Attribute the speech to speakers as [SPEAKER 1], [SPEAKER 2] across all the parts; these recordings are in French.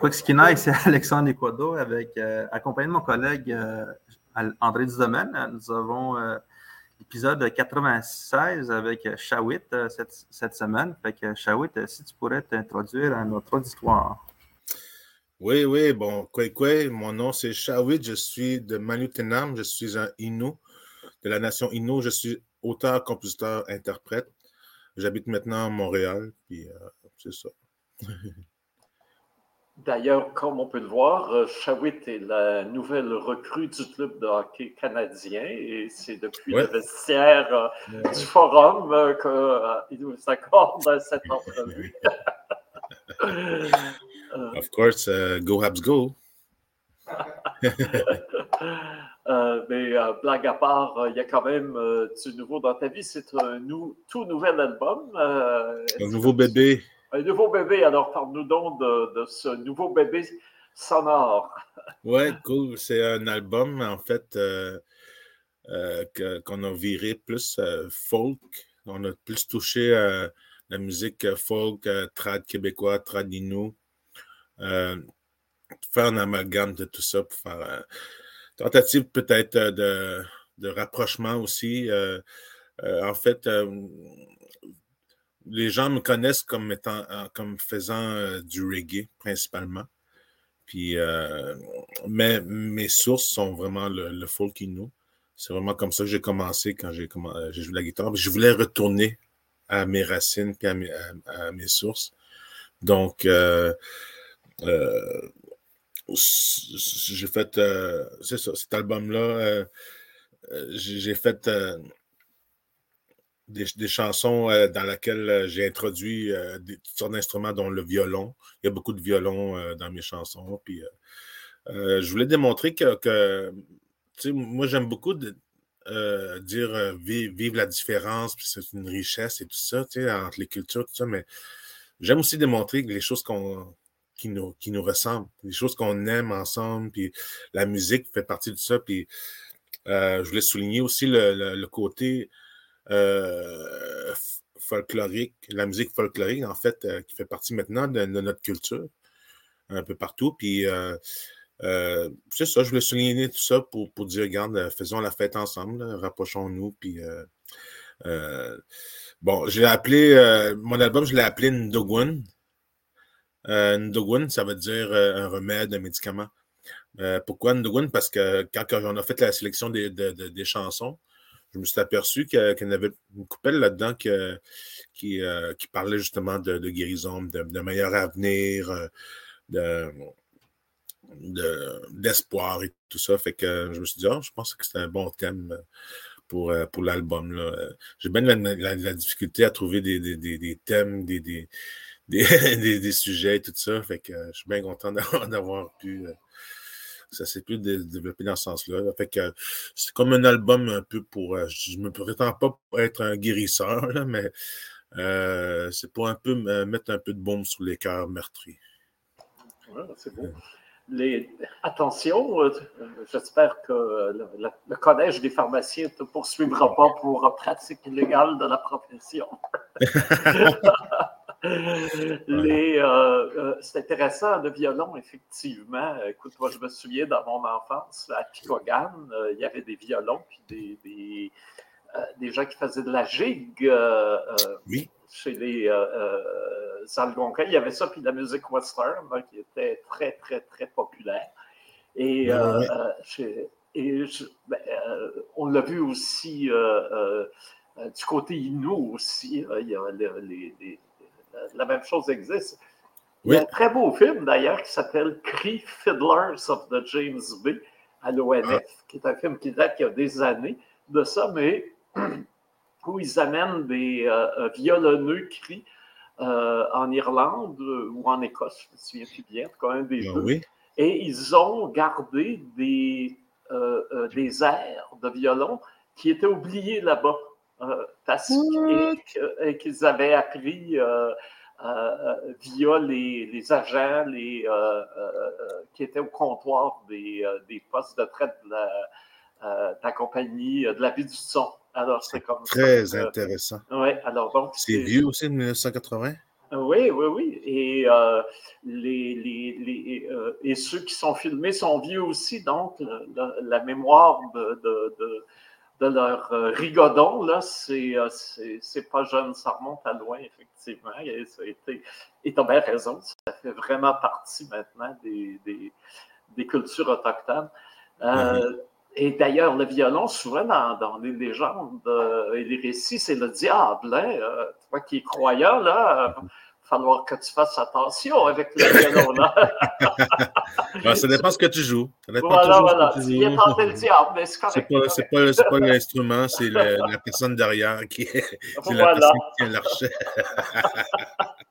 [SPEAKER 1] Quixkina, c'est Alexandre Ecuador, avec, euh, accompagné de mon collègue euh, André Dudomaine. Nous avons euh, l'épisode 96 avec Shawit cette, semaine. Fait que Shawit, si tu pourrais t'introduire à notre auditoire.
[SPEAKER 2] Oui, oui, bon, Kwekwe, mon nom c'est Shawit, je suis de Manutenam, je suis un Innu, de la nation Innu, je suis auteur, compositeur, interprète. J'habite maintenant à Montréal, puis c'est ça.
[SPEAKER 3] D'ailleurs, comme on peut le voir, euh, Shawit est la nouvelle recrue du club de hockey canadien et c'est depuis le vestiaire euh, du forum euh, qu'il nous accorde cette entrevue.
[SPEAKER 2] of course, go Habs go!
[SPEAKER 3] mais blague à part, il y a quand même du nouveau dans ta vie. C'est un tout nouvel album.
[SPEAKER 2] un nouveau bébé.
[SPEAKER 3] Un nouveau bébé, alors parle-nous donc de, ce nouveau bébé sonore.
[SPEAKER 2] Ouais, cool. C'est un album, en fait, euh, euh, qu'on a viré plus euh, folk. On a plus touché la musique folk, trad québécois, trad inou. faire un amalgame de tout ça pour faire tentative peut-être de, de, rapprochement aussi. en fait, les gens me connaissent comme étant euh, comme faisant euh, du reggae principalement. Puis, euh, mais mes sources sont vraiment le, le folk. C'est vraiment comme ça que j'ai commencé quand j'ai joué la guitare. Je voulais retourner à mes racines et à mes, sources. Donc, j'ai fait, ça, cet album-là, j'ai fait des, chansons euh, dans lesquelles euh, j'ai introduit euh, des, toutes sortes d'instruments, dont le violon. Il y a beaucoup de violon dans mes chansons. Puis, je voulais démontrer que, que moi, j'aime beaucoup dire vive, la différence, puis c'est une richesse et tout ça, entre les cultures, tout ça, mais j'aime aussi démontrer les choses qu'on qui nous, qui nous ressemblent, les choses qu'on aime ensemble, puis la musique fait partie de ça. Puis je voulais souligner aussi le côté euh, folklorique, la musique folklorique, en fait, euh, qui fait partie maintenant de, notre culture, un peu partout. Puis, euh, c'est ça, je voulais souligner tout ça pour, pour dire, regarde, faisons la fête ensemble, rapprochons-nous. Puis, bon, j'ai appelé, mon album, je l'ai appelé Ndogun. Ndogun, ça veut dire un remède, un médicament. pourquoi Ndogun? Parce que quand, on a fait la sélection des, des chansons, je me suis aperçu qu'il y avait une coupelle là-dedans euh, qui, parlait justement de, guérison, de, meilleur avenir, euh, d'espoir et tout ça. Fait que je me suis dit, oh, je pense que c'est un bon thème pour, euh, pour l'album. J'ai bien la, difficulté à trouver des, thèmes, des, des, sujets et tout ça. Fait que je suis bien content d'avoir pu ça s'est plus développé dans ce sens-là. Fait que c'est comme un album un peu pour. Euh, je me prétends pas être un guérisseur, mais euh, c'est pour un peu mettre un peu de bombe sur les cœurs meurtris.
[SPEAKER 3] c'est bon. Les... Attention, euh, j'espère que le, Collège des pharmaciens ne te poursuivra pas pour pratique illégale de la profession. Les, euh, euh, c'est intéressant, le violon, effectivement. Écoute, moi, je me souviens dans mon enfance, à Picogan, euh, il y avait des violons, puis des, des, des gens qui faisaient de la gigue chez les Algonquins. Il y avait ça, puis de la musique western, hein, qui était très, très, très populaire. Et, et ben, on l'a vu aussi du côté Innu aussi. il y a les la même chose existe. Il y a un très beau film d'ailleurs qui s'appelle Cree Fiddlers of the James Bay à l'ONF, ah. qui est un film qui date il y a des années de ça, mais où ils amènent des euh, euh, violonneux cris euh, en Irlande ou en Écosse, je me souviens plus bien, quand même des ah deux. Et ils ont gardé des, des airs de violon qui étaient oubliés là-bas. Parce qu'ils avaient appris euh, via les, agents les, euh, euh, qui étaient au comptoir des, postes de traite de la, compagnie de la vie du son.
[SPEAKER 2] Alors, c'est comme Très intéressant.
[SPEAKER 3] Oui, alors donc.
[SPEAKER 2] C'est vieux aussi, 1980?
[SPEAKER 3] Oui, oui, oui. Et, euh, les, les, euh, et ceux qui sont filmés sont vieux aussi, donc la, mémoire de, de, de, leur euh, rigodon, là, c'est, c'est, pas jeune, ça remonte à loin, effectivement. Et, ça a été, et tu as bien raison, ça fait vraiment partie maintenant des, des, des cultures autochtones. Mm-hmm. Et d'ailleurs, le violon, souvent dans, les légendes euh, et les récits, c'est le diable. Hein? Euh, toi qui es croyant, là, falloir que tu fasses attention avec le violon. Là.
[SPEAKER 2] ben, ça dépend ce que tu joues.
[SPEAKER 3] voilà, voilà. Tu viens tenter le diable, mais c'est correct.
[SPEAKER 2] C'est pas, pas, pas l'instrument, c'est la personne derrière qui est, la personne qui tient l'archet.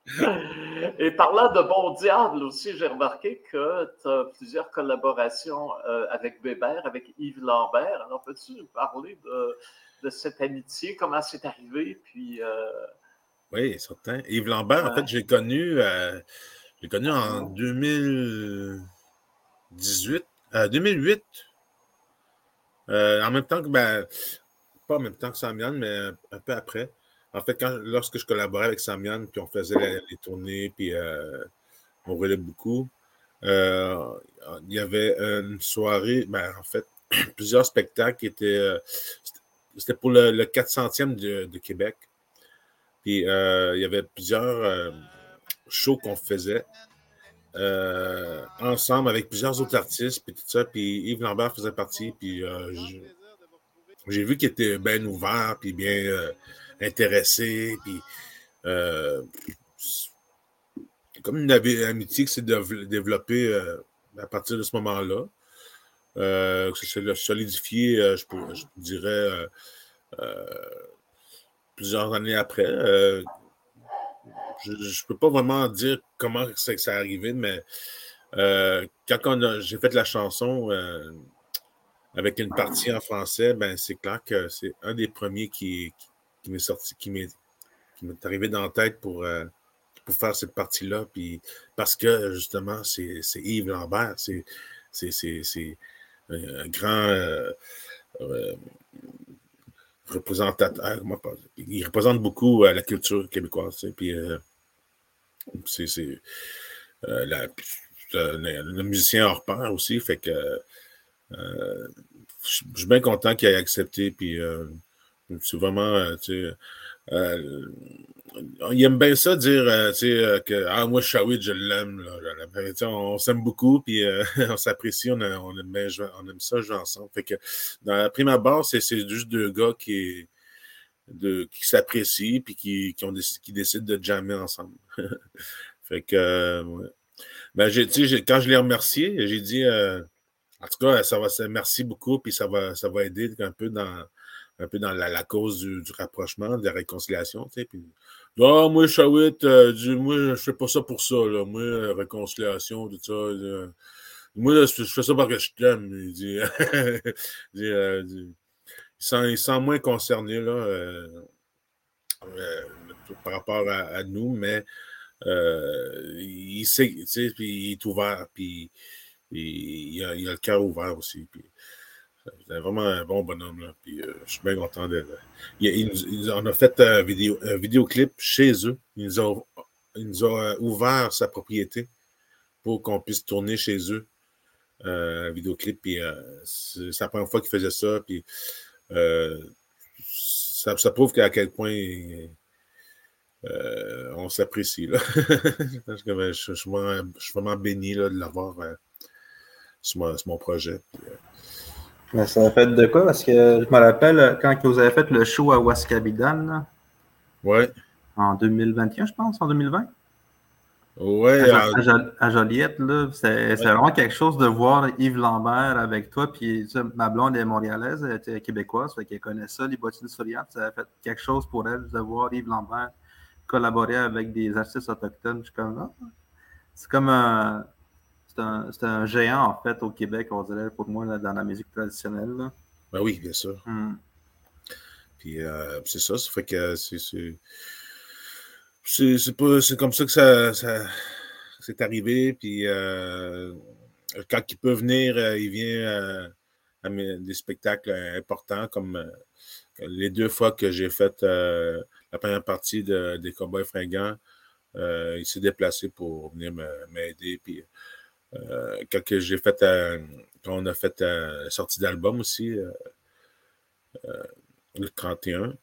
[SPEAKER 3] Et parlant de bon diable aussi, j'ai remarqué que tu as plusieurs collaborations euh, avec Bébert, avec Yves Lambert. Alors, peux-tu nous parler de, cette amitié, comment c'est arrivé? Puis, euh,
[SPEAKER 2] Oui, certain. Yves Lambert, en fait, j'ai connu, euh, j'ai connu en 2018, 2008. en même temps que, ben, pas en même temps que Samian, mais un peu après. En fait, quand, lorsque je collaborais avec Samian, puis on faisait les, tournées, puis euh, on roulait beaucoup, euh, il y avait une soirée, ben, en fait, plusieurs spectacles qui étaient. Euh, c'était pour le, 400e de, Québec. Puis il y avait plusieurs shows qu'on faisait. ensemble avec plusieurs autres artistes, puis tout ça. Puis Yves Lambert faisait partie, puis j'ai vu qu'il était bien ouvert, puis bien intéressé. Puis, euh, comme une amitié qui s'est développée euh, à partir de ce moment-là. Euh, solidifié, je, je, dirais, plusieurs années après. je ne peux pas vraiment dire comment c'est ça arrivé, mais quand j'ai fait la chanson avec une partie en français, ben c'est clair que c'est un des premiers qui, m'est qui m'est, arrivé dans la tête pour, euh, faire cette partie-là. Parce que justement, c'est, Yves Lambert, c'est, un grand euh, euh, représentateur. Il représente beaucoup la culture québécoise. Puis c'est, le musicien hors pair aussi. Fait que je suis bien content qu'il ait accepté. Puis c'est vraiment, euh, tu sais, euh, il aime bien ça dire, euh, sais, que ah, moi, Shawit, je l'aime. On, s'aime beaucoup, puis on s'apprécie, on, aime on aime ça jouer ensemble. Fait que dans la prime abord, c'est juste deux gars qui, qui s'apprécient, puis qui, qui, ont qui décident de jammer ensemble. fait que. Ben, quand je l'ai remercié, j'ai dit, en tout cas, ça va, merci beaucoup, puis ça va, ça va aider un peu dans un peu dans la, cause du, rapprochement, de la réconciliation. Ah, moi, Shawit, euh, moi, je fais pas ça pour ça. Là. Moi, euh, réconciliation, tout ça. Euh, moi, je fais ça parce que je t'aime. Il dit, il, sent, moins concerné là, par rapport à, nous, mais il sait, tu sais, puis il est ouvert, puis il, a, il a, le cœur ouvert aussi. C'est vraiment un bon bonhomme. Là. Puis, euh, je suis bien content de. Il, on a fait un, vidéo, un vidéoclip chez eux. Il nous a, nous a ouvert sa propriété pour qu'on puisse tourner chez eux euh, un vidéoclip. Euh, c'est la première fois qu'il faisait ça. Puis, ça, ça, prouve qu'à quel point on s'apprécie. je, je, suis vraiment, béni là, de l'avoir sur, mon projet.
[SPEAKER 1] Mais ça a fait de quoi? Parce que je me rappelle quand vous avez fait le show à Waskabidan.
[SPEAKER 2] Ouais.
[SPEAKER 1] En 2021, je pense, en 2020.
[SPEAKER 2] Ouais.
[SPEAKER 1] À, Joliette, là, c'est vraiment quelque chose de voir Yves Lambert avec toi. Puis ma blonde est montréalaise, elle était québécoise, fait qu'elle connaît ça, les bottines souriantes. Ça a fait quelque chose pour elle de voir Yves Lambert collaborer avec des artistes autochtones. Ah, c'est comme un c'est un, géant, en fait, au Québec, on dirait, pour moi, dans la musique traditionnelle.
[SPEAKER 2] Ben oui, bien sûr. Hmm. Puis euh, c'est ça, ça fait que c'est. C'est comme ça que ça, ça c'est arrivé. Puis euh, quand il peut venir, euh, il vient à des spectacles importants, comme les deux fois que j'ai fait la première partie de, des Cowboys fringants. il s'est déplacé pour venir m'aider. Puis quand j'ai fait quand on a fait la sortie d'album aussi, le 31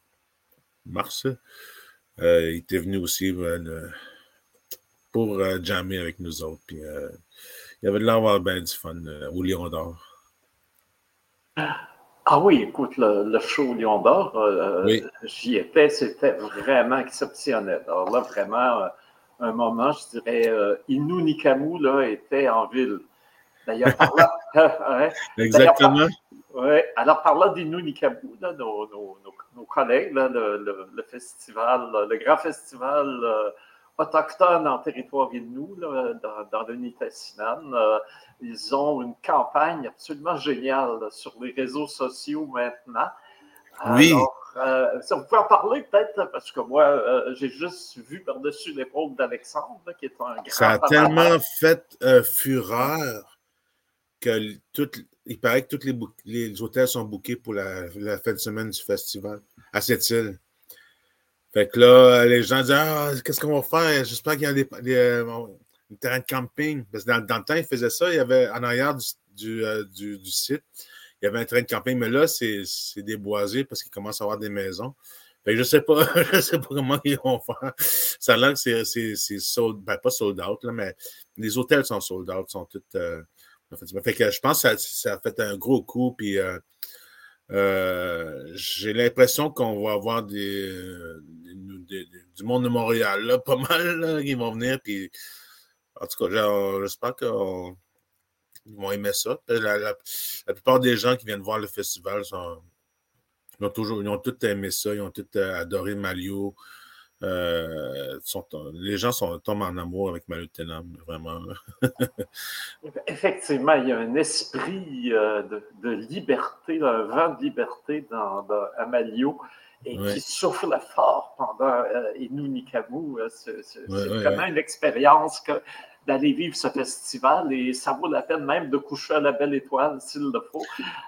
[SPEAKER 2] mars, il était venu aussi pour jammer avec nous autres. Puis, il y avait de l'avoir bien du fun au Lion d'Or.
[SPEAKER 3] Ah oui, écoute, le, show Lion d'Or, euh, euh, j'y étais, c'était vraiment exceptionnel. Alors là, vraiment, euh, un moment, je dirais, Innu là, était en ville. D'ailleurs, par là.
[SPEAKER 2] Exactement.
[SPEAKER 3] Oui, alors par là d'Innu nos, nos, collègues, le, le, festival, le grand festival autochtones en territoire Innu, dans, dans l'unité Sinan. Euh, ils ont une campagne absolument géniale sur les réseaux sociaux maintenant.
[SPEAKER 2] Oui.
[SPEAKER 3] Euh, ça, vous pouvez en parler peut-être, parce que moi, euh, j'ai juste vu par-dessus l'épaule d'Alexandre, qui est un grand.
[SPEAKER 2] Ça a tellement fait fureur que tout, il paraît que tous les, les hôtels sont bookés pour la, la, fin de semaine du festival à cette île. Fait que là, les gens disent Ah, qu'est-ce qu'on va faire? J'espère qu'il y a des, des, terrains de camping. Parce que dans, le temps, ils faisaient ça. Il y avait en arrière du, euh, du, du, site, il y avait un terrain de camping, mais là, c'est déboisé parce qu'il commence à avoir des maisons. Je sais pas, je sais pas comment ils vont faire. Ça a l'air que c'est sold, ben pas sold out, là, mais les hôtels sont sold out, sont tous. Euh, fait que je pense que ça, ça, a fait un gros coup, puis euh, euh, j'ai l'impression qu'on va avoir des, du monde de Montréal, là, pas mal, là, qui vont venir. Puis, en tout cas, j'espère qu'ils vont aimer ça. La, plupart des gens qui viennent voir le festival sont, ils ont toujours, ils ont tous aimé ça, ils ont tous euh, adoré Malio. Euh, les gens sont, tombent en amour avec Mario Tenam, vraiment.
[SPEAKER 3] Effectivement, il y a un esprit euh, de, liberté, un vent de liberté dans, à Malio et qui souffle fort pendant euh, Nikamu. Euh, c'est vraiment une expérience que d'aller vivre ce festival et ça vaut la peine même de coucher à la belle étoile s'il le faut.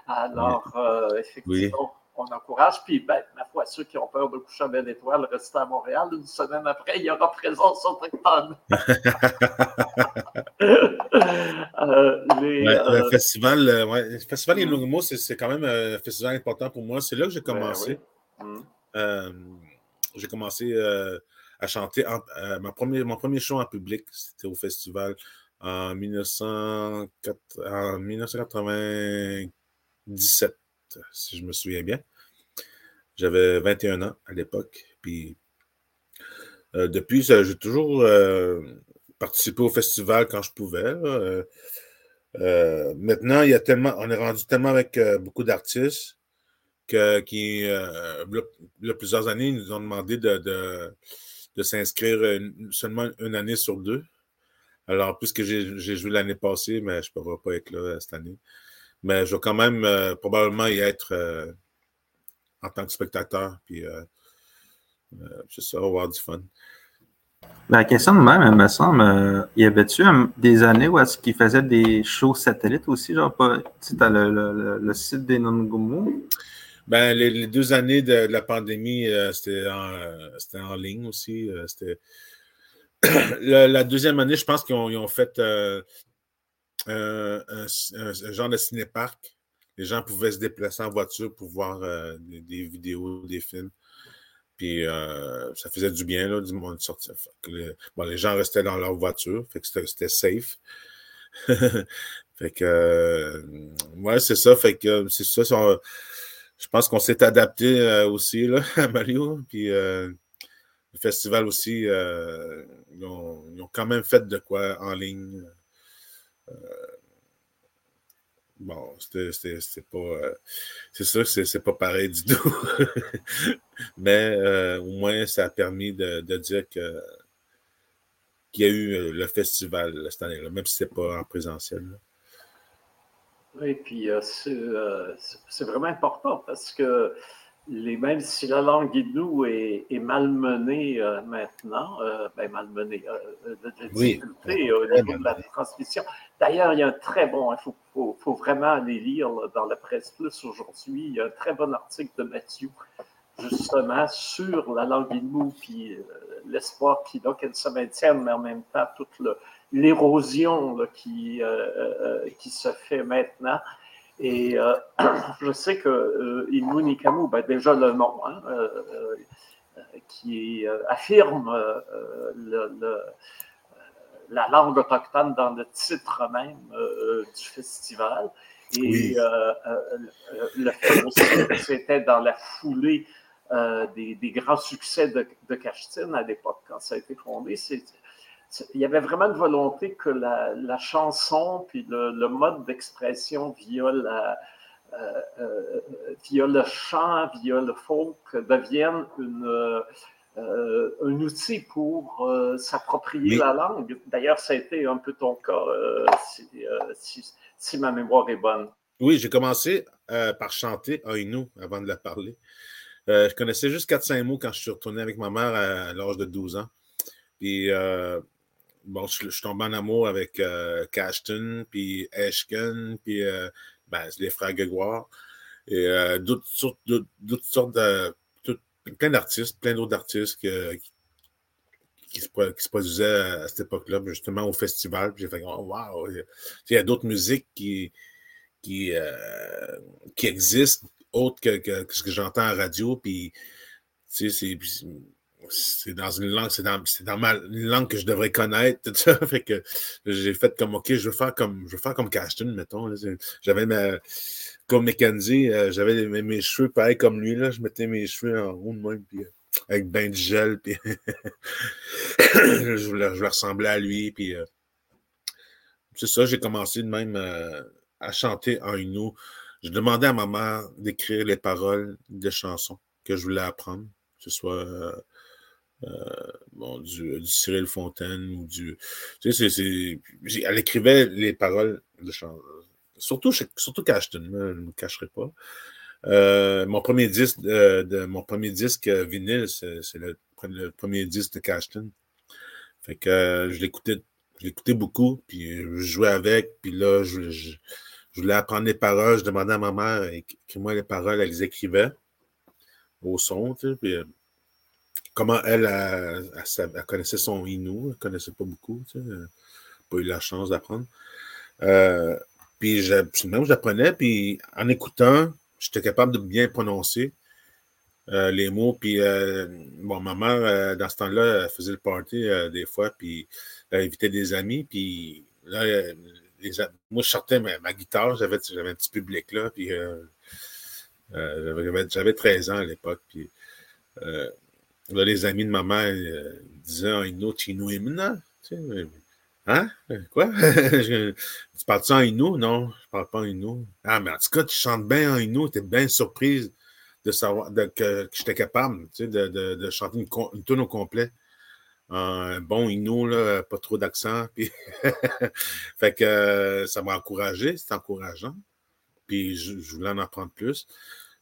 [SPEAKER 3] Alors, effectivement, on encourage. Puis, ben, ma foi, ceux qui ont peur de coucher à Belle Étoile, restez à Montréal. Une semaine après, il y aura présence autochtone.
[SPEAKER 2] euh, les, le euh, festival, euh, ouais, le festival mm. c'est quand même un festival important pour moi. C'est là que j'ai ben commencé. Mm. Euh, j'ai commencé à chanter. premier, mon premier show en public, c'était au festival en, 1904, en 1997 si je me souviens bien. J'avais 21 ans à l'époque. Puis euh, depuis, j'ai toujours euh, participé au festival quand je pouvais. Euh, maintenant, il y a tellement, on est rendu tellement avec beaucoup d'artistes que, qui, il y a plusieurs années, ils nous ont demandé de, de, s'inscrire seulement une année sur deux. Alors, puisque j'ai joué l'année passée, mais je ne pourrais pas être là cette année. Mais je vais quand même euh, probablement y être euh, en tant que spectateur. Puis, euh, c'est ça, on va avoir du fun.
[SPEAKER 1] La question de même, il me semble, y avait-tu des années où est-ce qu'ils faisaient des shows satellites aussi, genre pas, tu sais, le, site des Nongomo?
[SPEAKER 2] Ben, les, deux années de, la pandémie, c'était en, ligne aussi. c'était la, deuxième année, je pense qu'ils ont, fait un, genre de ciné-parc. Les gens pouvaient se déplacer en voiture pour voir euh, des, vidéos, des films. Puis euh, ça faisait du bien, là, du monde sortir. bon, les gens restaient dans leur voiture, fait que c'était safe. fait que, euh, ouais, c'est ça. Fait que, c'est ça. Je pense qu'on s'est adapté aussi, là, à Mario. Puis le festival aussi, ils ont, ils, ont, quand même fait de quoi en ligne. Euh, bon, c'était pas. Euh, c'est sûr que c'est pas pareil du tout. Mais euh, au moins, ça a permis de, dire que qu'il y a eu le festival cette année-là, même si c'est pas en présentiel.
[SPEAKER 3] Oui, puis c'est vraiment important parce que les, même si la langue guidou est, est malmenée euh, maintenant, euh, ben malmenée, euh, de, difficulté au niveau de la transmission. D'ailleurs, il y a un très bon, il faut, faut, vraiment aller lire dans la presse plus aujourd'hui, il y a un très bon article de Mathieu, justement, sur la langue guidou, puis l'espoir qu'il a qu'elle se maintienne, mais en même temps, toute l'érosion qui, qui se fait maintenant. Et je sais que Innu ben, déjà le nom, hein, qui affirme le, la langue autochtone dans le titre même du festival. Et le fait aussi c'était dans la foulée des, grands succès de, de Cachetine à l'époque, quand ça a été fondé. Il y avait vraiment une volonté que la, chanson puis le, mode d'expression via, euh, euh, via le chant, via le folk devienne une, euh, un outil pour s'approprier la langue. D'ailleurs, ça a été un peu ton cas, si, ma mémoire est bonne.
[SPEAKER 2] Oui, j'ai commencé par chanter Ainu avant de la parler. Je connaissais juste 4-5 mots quand je suis retourné avec ma mère à, l'âge de 12 ans. Puis, euh, bon, je, suis tombé en amour avec euh, Cashton, puis Ashken, puis ben, les frères Grégoire. Et d'autres sortes, plein d'artistes, plein d'autres artistes qui, se, produisaient à, cette époque-là, justement au festival. J'ai fait, oh, wow! Il y a d'autres musiques qui, qui, qui existent autre que, ce que j'entends à la radio. Puis, tu sais, c'est dans une langue, c'est dans, dans ma, langue que je devrais connaître, tout ça. Fait que j'ai fait comme, OK, je veux faire comme, je veux faire comme mettons. J'avais ma, comme Mackenzie, euh, j'avais mes, cheveux pareil comme lui, là. Je mettais mes cheveux en haut de même, puis euh, avec ben de gel, puis je, voulais, je ressembler à lui, puis euh, c'est ça, j'ai commencé de même à chanter en Innu je demandais à ma mère d'écrire les paroles des chansons que je voulais apprendre, que ce soit euh, euh, du, Cyril Fontaine ou du. Tu sais, elle écrivait les paroles de. Surtout, surtout Cashton, je ne me cacherai pas. Euh, mon premier disque mon premier disque vinyle, c'est, le, premier disque de Cashton. Fait que je l'écoutais, je l'écoutais beaucoup, puis je jouais avec, puis là, je je voulais apprendre les paroles. Je demandais à ma mère, écris-moi les paroles, elle les écrivait au son. Tu sais, puis, comment elle, connaissait son Inou, elle ne connaissait pas beaucoup. Tu sais, pas eu la chance d'apprendre. Euh, puis même j'apprenais, puis en écoutant, j'étais capable de bien prononcer euh, les mots. Puis bon, ma mère, dans ce temps-là, faisait le party des fois, puis elle invitait des amis, puis là, moi, je sortais ma, guitare, j'avais, un petit public là, puis euh, euh, j'avais, 13 ans à l'époque, puis euh, là, les amis de ma mère disaient un Inno Tino Imna. Hein? Quoi? tu parles-tu en Innu? Non, je parle pas en Innu. Ah, mais en tout cas, tu chantes bien en Innu, tu es bien surprise de savoir que, j'étais capable de, de, chanter une, une au complet un bon Inno, là, pas trop d'accent. Puis fait que euh, ça m'a encouragé, c'est encourageant. Puis je, voulais en apprendre plus.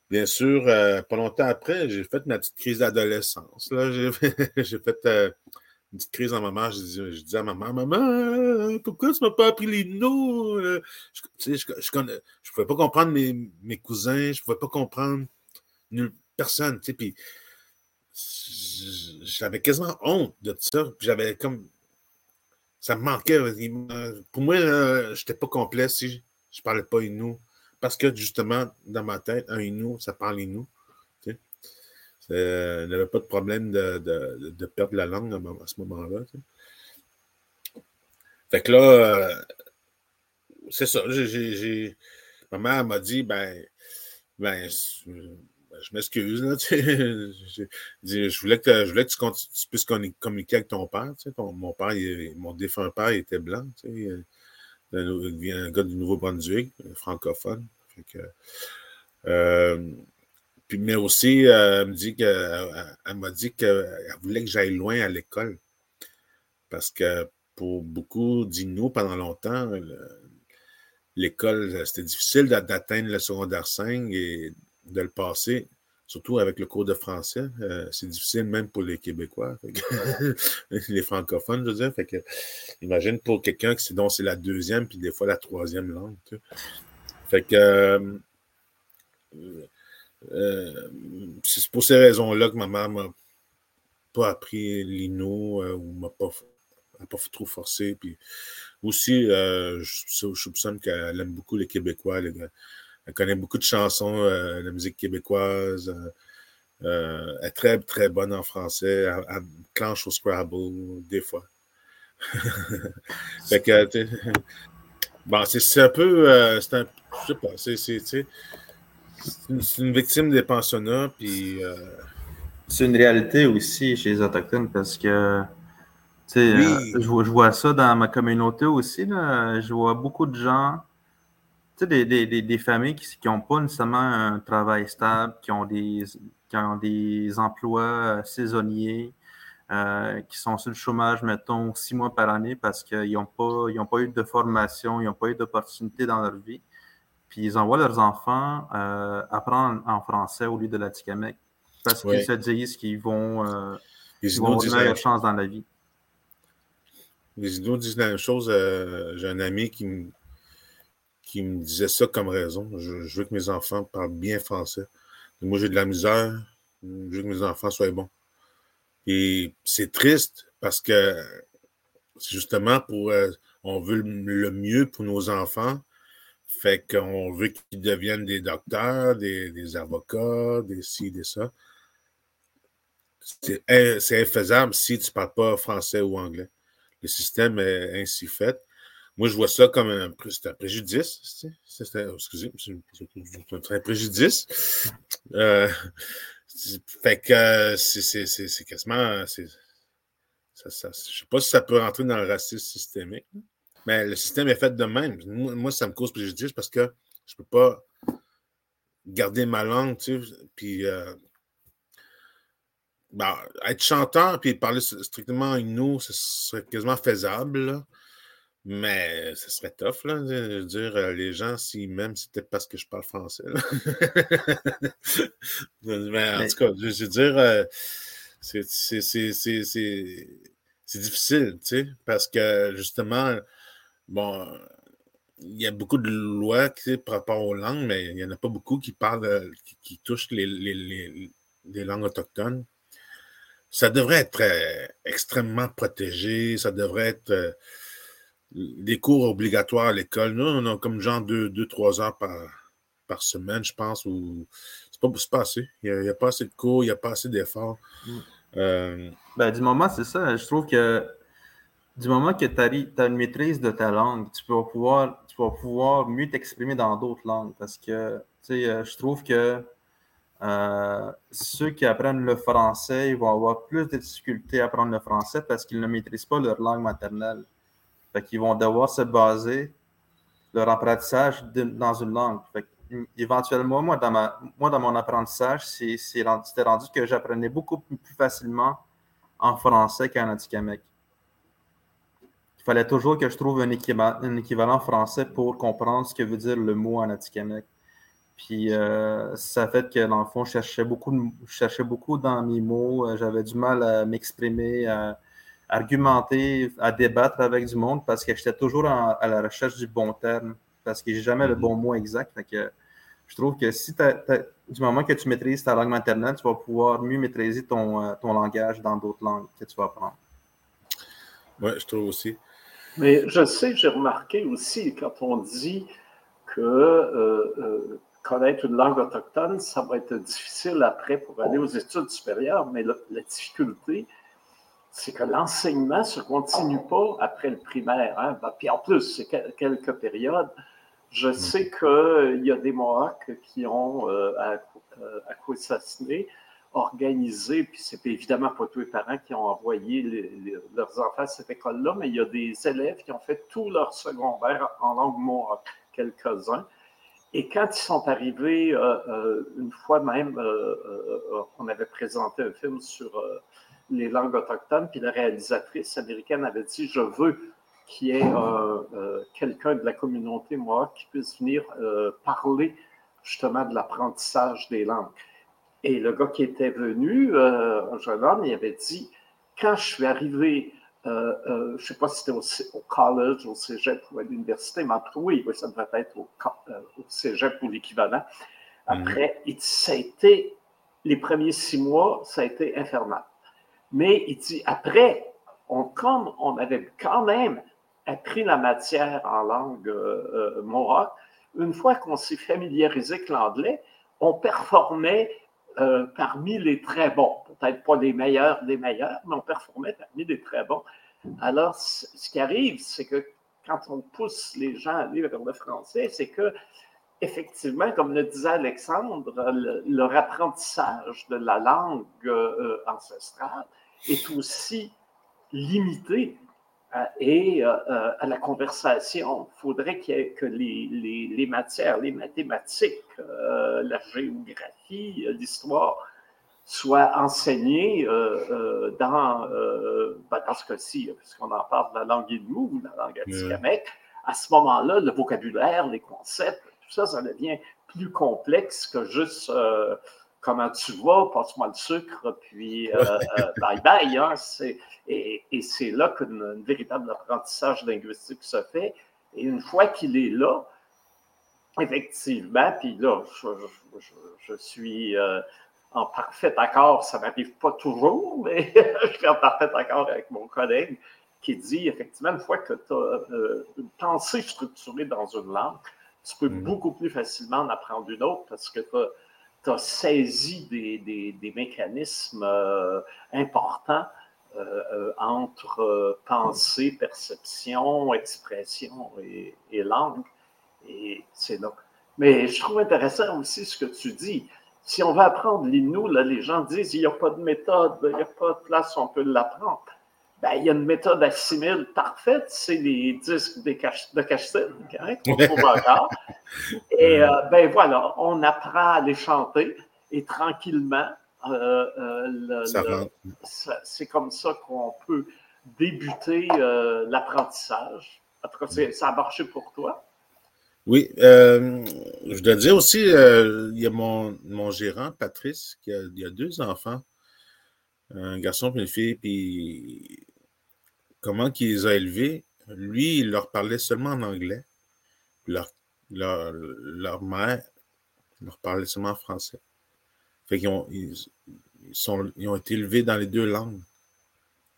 [SPEAKER 2] Bien sûr, euh, pas longtemps après, j'ai fait ma petite crise d'adolescence. J'ai fait euh, une petite crise en maman. Je je dis à maman, maman, pourquoi tu m'as pas appris les noms? Je, je, je, pouvais pas comprendre mes, cousins, je pouvais pas comprendre nulle personne. Puis j'avais quasiment honte de ça. J'avais comme. Ça me manquait. Pour moi, je n'étais pas complet si je ne parlais pas Inou. Parce que justement, dans ma tête, un Inou, ça parle Inou. Tu sais. Il n'y avait pas de problème de, de, perdre la langue à, ce moment-là. Fait que là, euh, c'est ça. Ma mère m'a dit, ben, ben, ben, je m'excuse. je, voulais que, je voulais que tu, puisses communiquer avec ton père. mon père, mon défunt père, il était blanc. Un gars du Nouveau-Brunswick, francophone. Euh, puis, mais aussi, euh, elle, me dit m'a dit qu'elle voulait que j'aille loin à l'école. Parce que pour beaucoup d'Inuits, pendant longtemps, l'école, c'était difficile d'atteindre le secondaire 5 et de le passer, surtout avec le cours de français. Euh, c'est difficile même pour les Québécois, les francophones, je veux dire. Fait que, imagine pour quelqu'un qui dont c'est la deuxième, puis des fois la troisième langue. Fait que euh, euh, c'est pour ces raisons-là que ma mère m'a pas appris l'INO ou m'a pas, pas trop forcé. Puis aussi, je, je soupçonne qu'elle aime beaucoup les Québécois. Elle connaît beaucoup de chansons de la musique québécoise. elle est très, très bonne en français. Elle, elle clenche au Scrabble, des fois. fait que, bon, c'est un peu. Euh, c'est un, je sais pas, c'est une, une, victime des pensionnats, puis. Euh,
[SPEAKER 1] c'est une réalité aussi chez les Autochtones parce que. euh, je, je, vois ça dans ma communauté aussi. Là. Je vois beaucoup de gens, des, des, des, des, familles qui n'ont pas nécessairement un travail stable, qui ont des, qui ont des emplois saisonniers, euh, qui sont sur le chômage, mettons, six mois par année parce qu'ils n'ont pas, ils pas eu de formation, ils n'ont pas eu d'opportunité dans leur vie. Puis ils envoient leurs enfants euh, apprendre en français au lieu de la parce qu'ils se disent qu'ils vont, euh, ils vont avoir meilleure chance dans la vie.
[SPEAKER 2] Les Inuits disent la même chose. Euh, j'ai un ami qui me, qui me disait ça comme raison. Je, veux que mes enfants parlent bien français. Moi, j'ai de la misère. Je veux que mes enfants soient bons. Et c'est triste parce que justement pour euh, on veut le mieux pour nos enfants. Fait qu'on veut qu'ils deviennent des docteurs, des, avocats, des ci, des ça. C'est infaisable si tu ne parles pas français ou anglais. Le système est ainsi fait. Moi, je vois ça comme un, un préjudice. excusez, c'est un préjudice. Euh, fait que c'est quasiment. Ça, je sais pas si ça peut rentrer dans le racisme systémique, mais le système est fait de même. Moi, ça me cause préjudice parce que je peux pas garder ma langue, tu sais, puis euh, ben, être chanteur puis parler strictement nous, ce serait quasiment faisable. Mais ce serait tough, là. Veux dire, euh, les gens, s'ils m'aiment, c'est peut-être parce que je parle français. mais en tout cas, je veux dire, euh, c'est difficile, tu sais, parce que justement, bon, il y a beaucoup de lois par rapport aux langues, mais il n'y en a pas beaucoup qui parlent, euh, qui, touchent les, les, les, les, langues autochtones. Ça devrait être extrêmement protégé, ça devrait être des cours obligatoires à l'école. Nous, on a comme genre deux, deux trois heures par, par semaine, je pense, ou c'est pas, pas assez. Il n'y a, pas assez de cours, il n'y a pas assez d'efforts. Mm.
[SPEAKER 1] Euh, ben, du moment, c'est ça. Je trouve que du moment que tu as, une maîtrise de ta langue, tu vas pouvoir, tu vas pouvoir mieux t'exprimer dans d'autres langues. Parce que, tu sais, euh, je trouve que euh, ceux qui apprennent le français, ils vont avoir plus de difficultés à apprendre le français parce qu'ils ne maîtrisent pas leur langue maternelle. Fait qu'ils vont devoir se baser leur apprentissage dans une langue. Fait éventuellement, moi dans, mon apprentissage, c'était rendu que j'apprenais beaucoup plus facilement en français qu'en atikamekw. Il fallait toujours que je trouve un équivalent, français pour comprendre ce que veut dire le mot en atikamekw. Puis euh, ça fait que dans le fond, je cherchais beaucoup, je cherchais beaucoup dans mes mots. Euh, j'avais du mal à m'exprimer, argumenter, à débattre avec du monde parce que j'étais toujours à la recherche du bon terme, parce que j'ai jamais le mhm. bon mot exact. que je trouve que si du moment que tu maîtrises ta langue maternelle, tu vas pouvoir mieux maîtriser ton, euh, ton langage dans d'autres langues que tu vas apprendre.
[SPEAKER 2] Oui, je trouve aussi.
[SPEAKER 3] Mais je sais, j'ai remarqué aussi quand on dit que euh, euh, connaître une langue autochtone, ça va être difficile après pour aller aux études supérieures, mais la difficulté, c'est que l'enseignement ne se continue pas après le primaire. Hein. Ben, puis en plus, c'est quelques périodes. Je mm. sais qu'il y a des Mohawks qui ont, euh, à, euh, à organisé, puis c'est évidemment pas tous les parents qui ont envoyé leurs enfants à cette école-là, mais il y a des élèves qui ont fait tout leur secondaire en langue Mohawk, quelques-uns. Et quand ils sont arrivés, euh, une fois même, on avait présenté un film sur les langues autochtones, puis la réalisatrice américaine avait dit Je veux qu'il y ait euh, quelqu'un de la communauté, moi, qui puisse venir euh, parler justement de l'apprentissage des langues. Et le gars qui était venu, euh, un jeune homme, il avait dit Quand je suis arrivé, je ne sais pas si c'était au, college, au cégep ou à l'université, mais oui, ça devrait être au, au cégep ou l'équivalent. Mm-hmm. Après, il ça a été, les premiers six mois, ça a été infernal Mais il dit, après, on, comme on avait quand même appris la matière en langue euh, mohawk, une fois qu'on s'est familiarisé avec l'anglais, on performait euh, parmi les très bons. Peut-être pas les meilleurs des meilleurs, mais on performait parmi les très bons. Alors, ce qui arrive, c'est que quand on pousse les gens à lire le français, c'est que, effectivement, comme le disait Alexandre, leur apprentissage de la langue euh, ancestrale est aussi limité euh, et à la conversation. Il faudrait que les, les, matières, les mathématiques, la géographie, l'histoire soient enseignées dans, ben, dans ce cas-ci, puisqu'on en parle de la langue inou ou de la langue atikamekw. À ce moment-là, le vocabulaire, les concepts, tout ça, ça devient plus complexe que juste comment tu vas, passe-moi le sucre, puis bye bye. Hein, et, et c'est là qu'un véritable apprentissage linguistique se fait. Et une fois qu'il est là, effectivement, puis là, je, suis en parfait accord, ça ne m'arrive pas toujours, mais je suis en parfait accord avec mon collègue qui dit effectivement, une fois que tu as une pensée structurée dans une langue, tu peux mm. beaucoup plus facilement en apprendre une autre parce que tu as, saisi des, mécanismes importants euh, entre euh, pensée, perception, expression et, langue. Et c'est là. Mais je trouve intéressant aussi ce que tu dis. Si on veut apprendre l'inou, les gens disent il n'y a pas de méthode, il n'y a pas de place où on peut l'apprendre. Ben, il y a une méthode assimile parfaite, c'est les disques de, cache, hein, qu'on trouve encore. Et euh, ben voilà, on apprend à les chanter et tranquillement, euh, euh, c'est comme ça qu'on peut débuter euh, l'apprentissage. En tout cas, ça a marché pour toi.
[SPEAKER 2] Oui, je dois dire aussi, il y a mon, mon gérant, Patrice, qui a, il a deux enfants, un garçon une fille, puis comment qu'il les a élevés, lui, il leur parlait seulement en anglais. Leur, leur, leur mère leur parlait seulement en français. Fait qu'ils ont, ils, sont, ils ont été élevés dans les deux langues.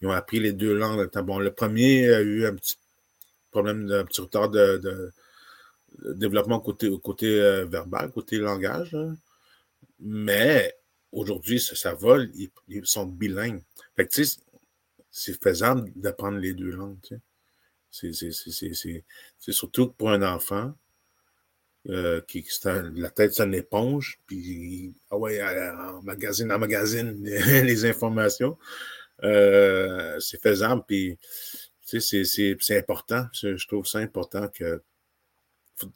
[SPEAKER 2] Ils ont appris les deux langues. Bon, le premier a eu un petit problème, un petit retard de, développement côté, côté euh, verbal, côté langage. Hein. Mais aujourd'hui, ça, va, ils, sont bilingues. Fait que, c'est faisable d'apprendre les deux langues. C'est surtout pour un enfant, euh, qui, la tête, c'est une éponge, puis ah ouais, en magazine, en magazine les informations. Euh, c'est faisable, puis c'est important. Je trouve ça important que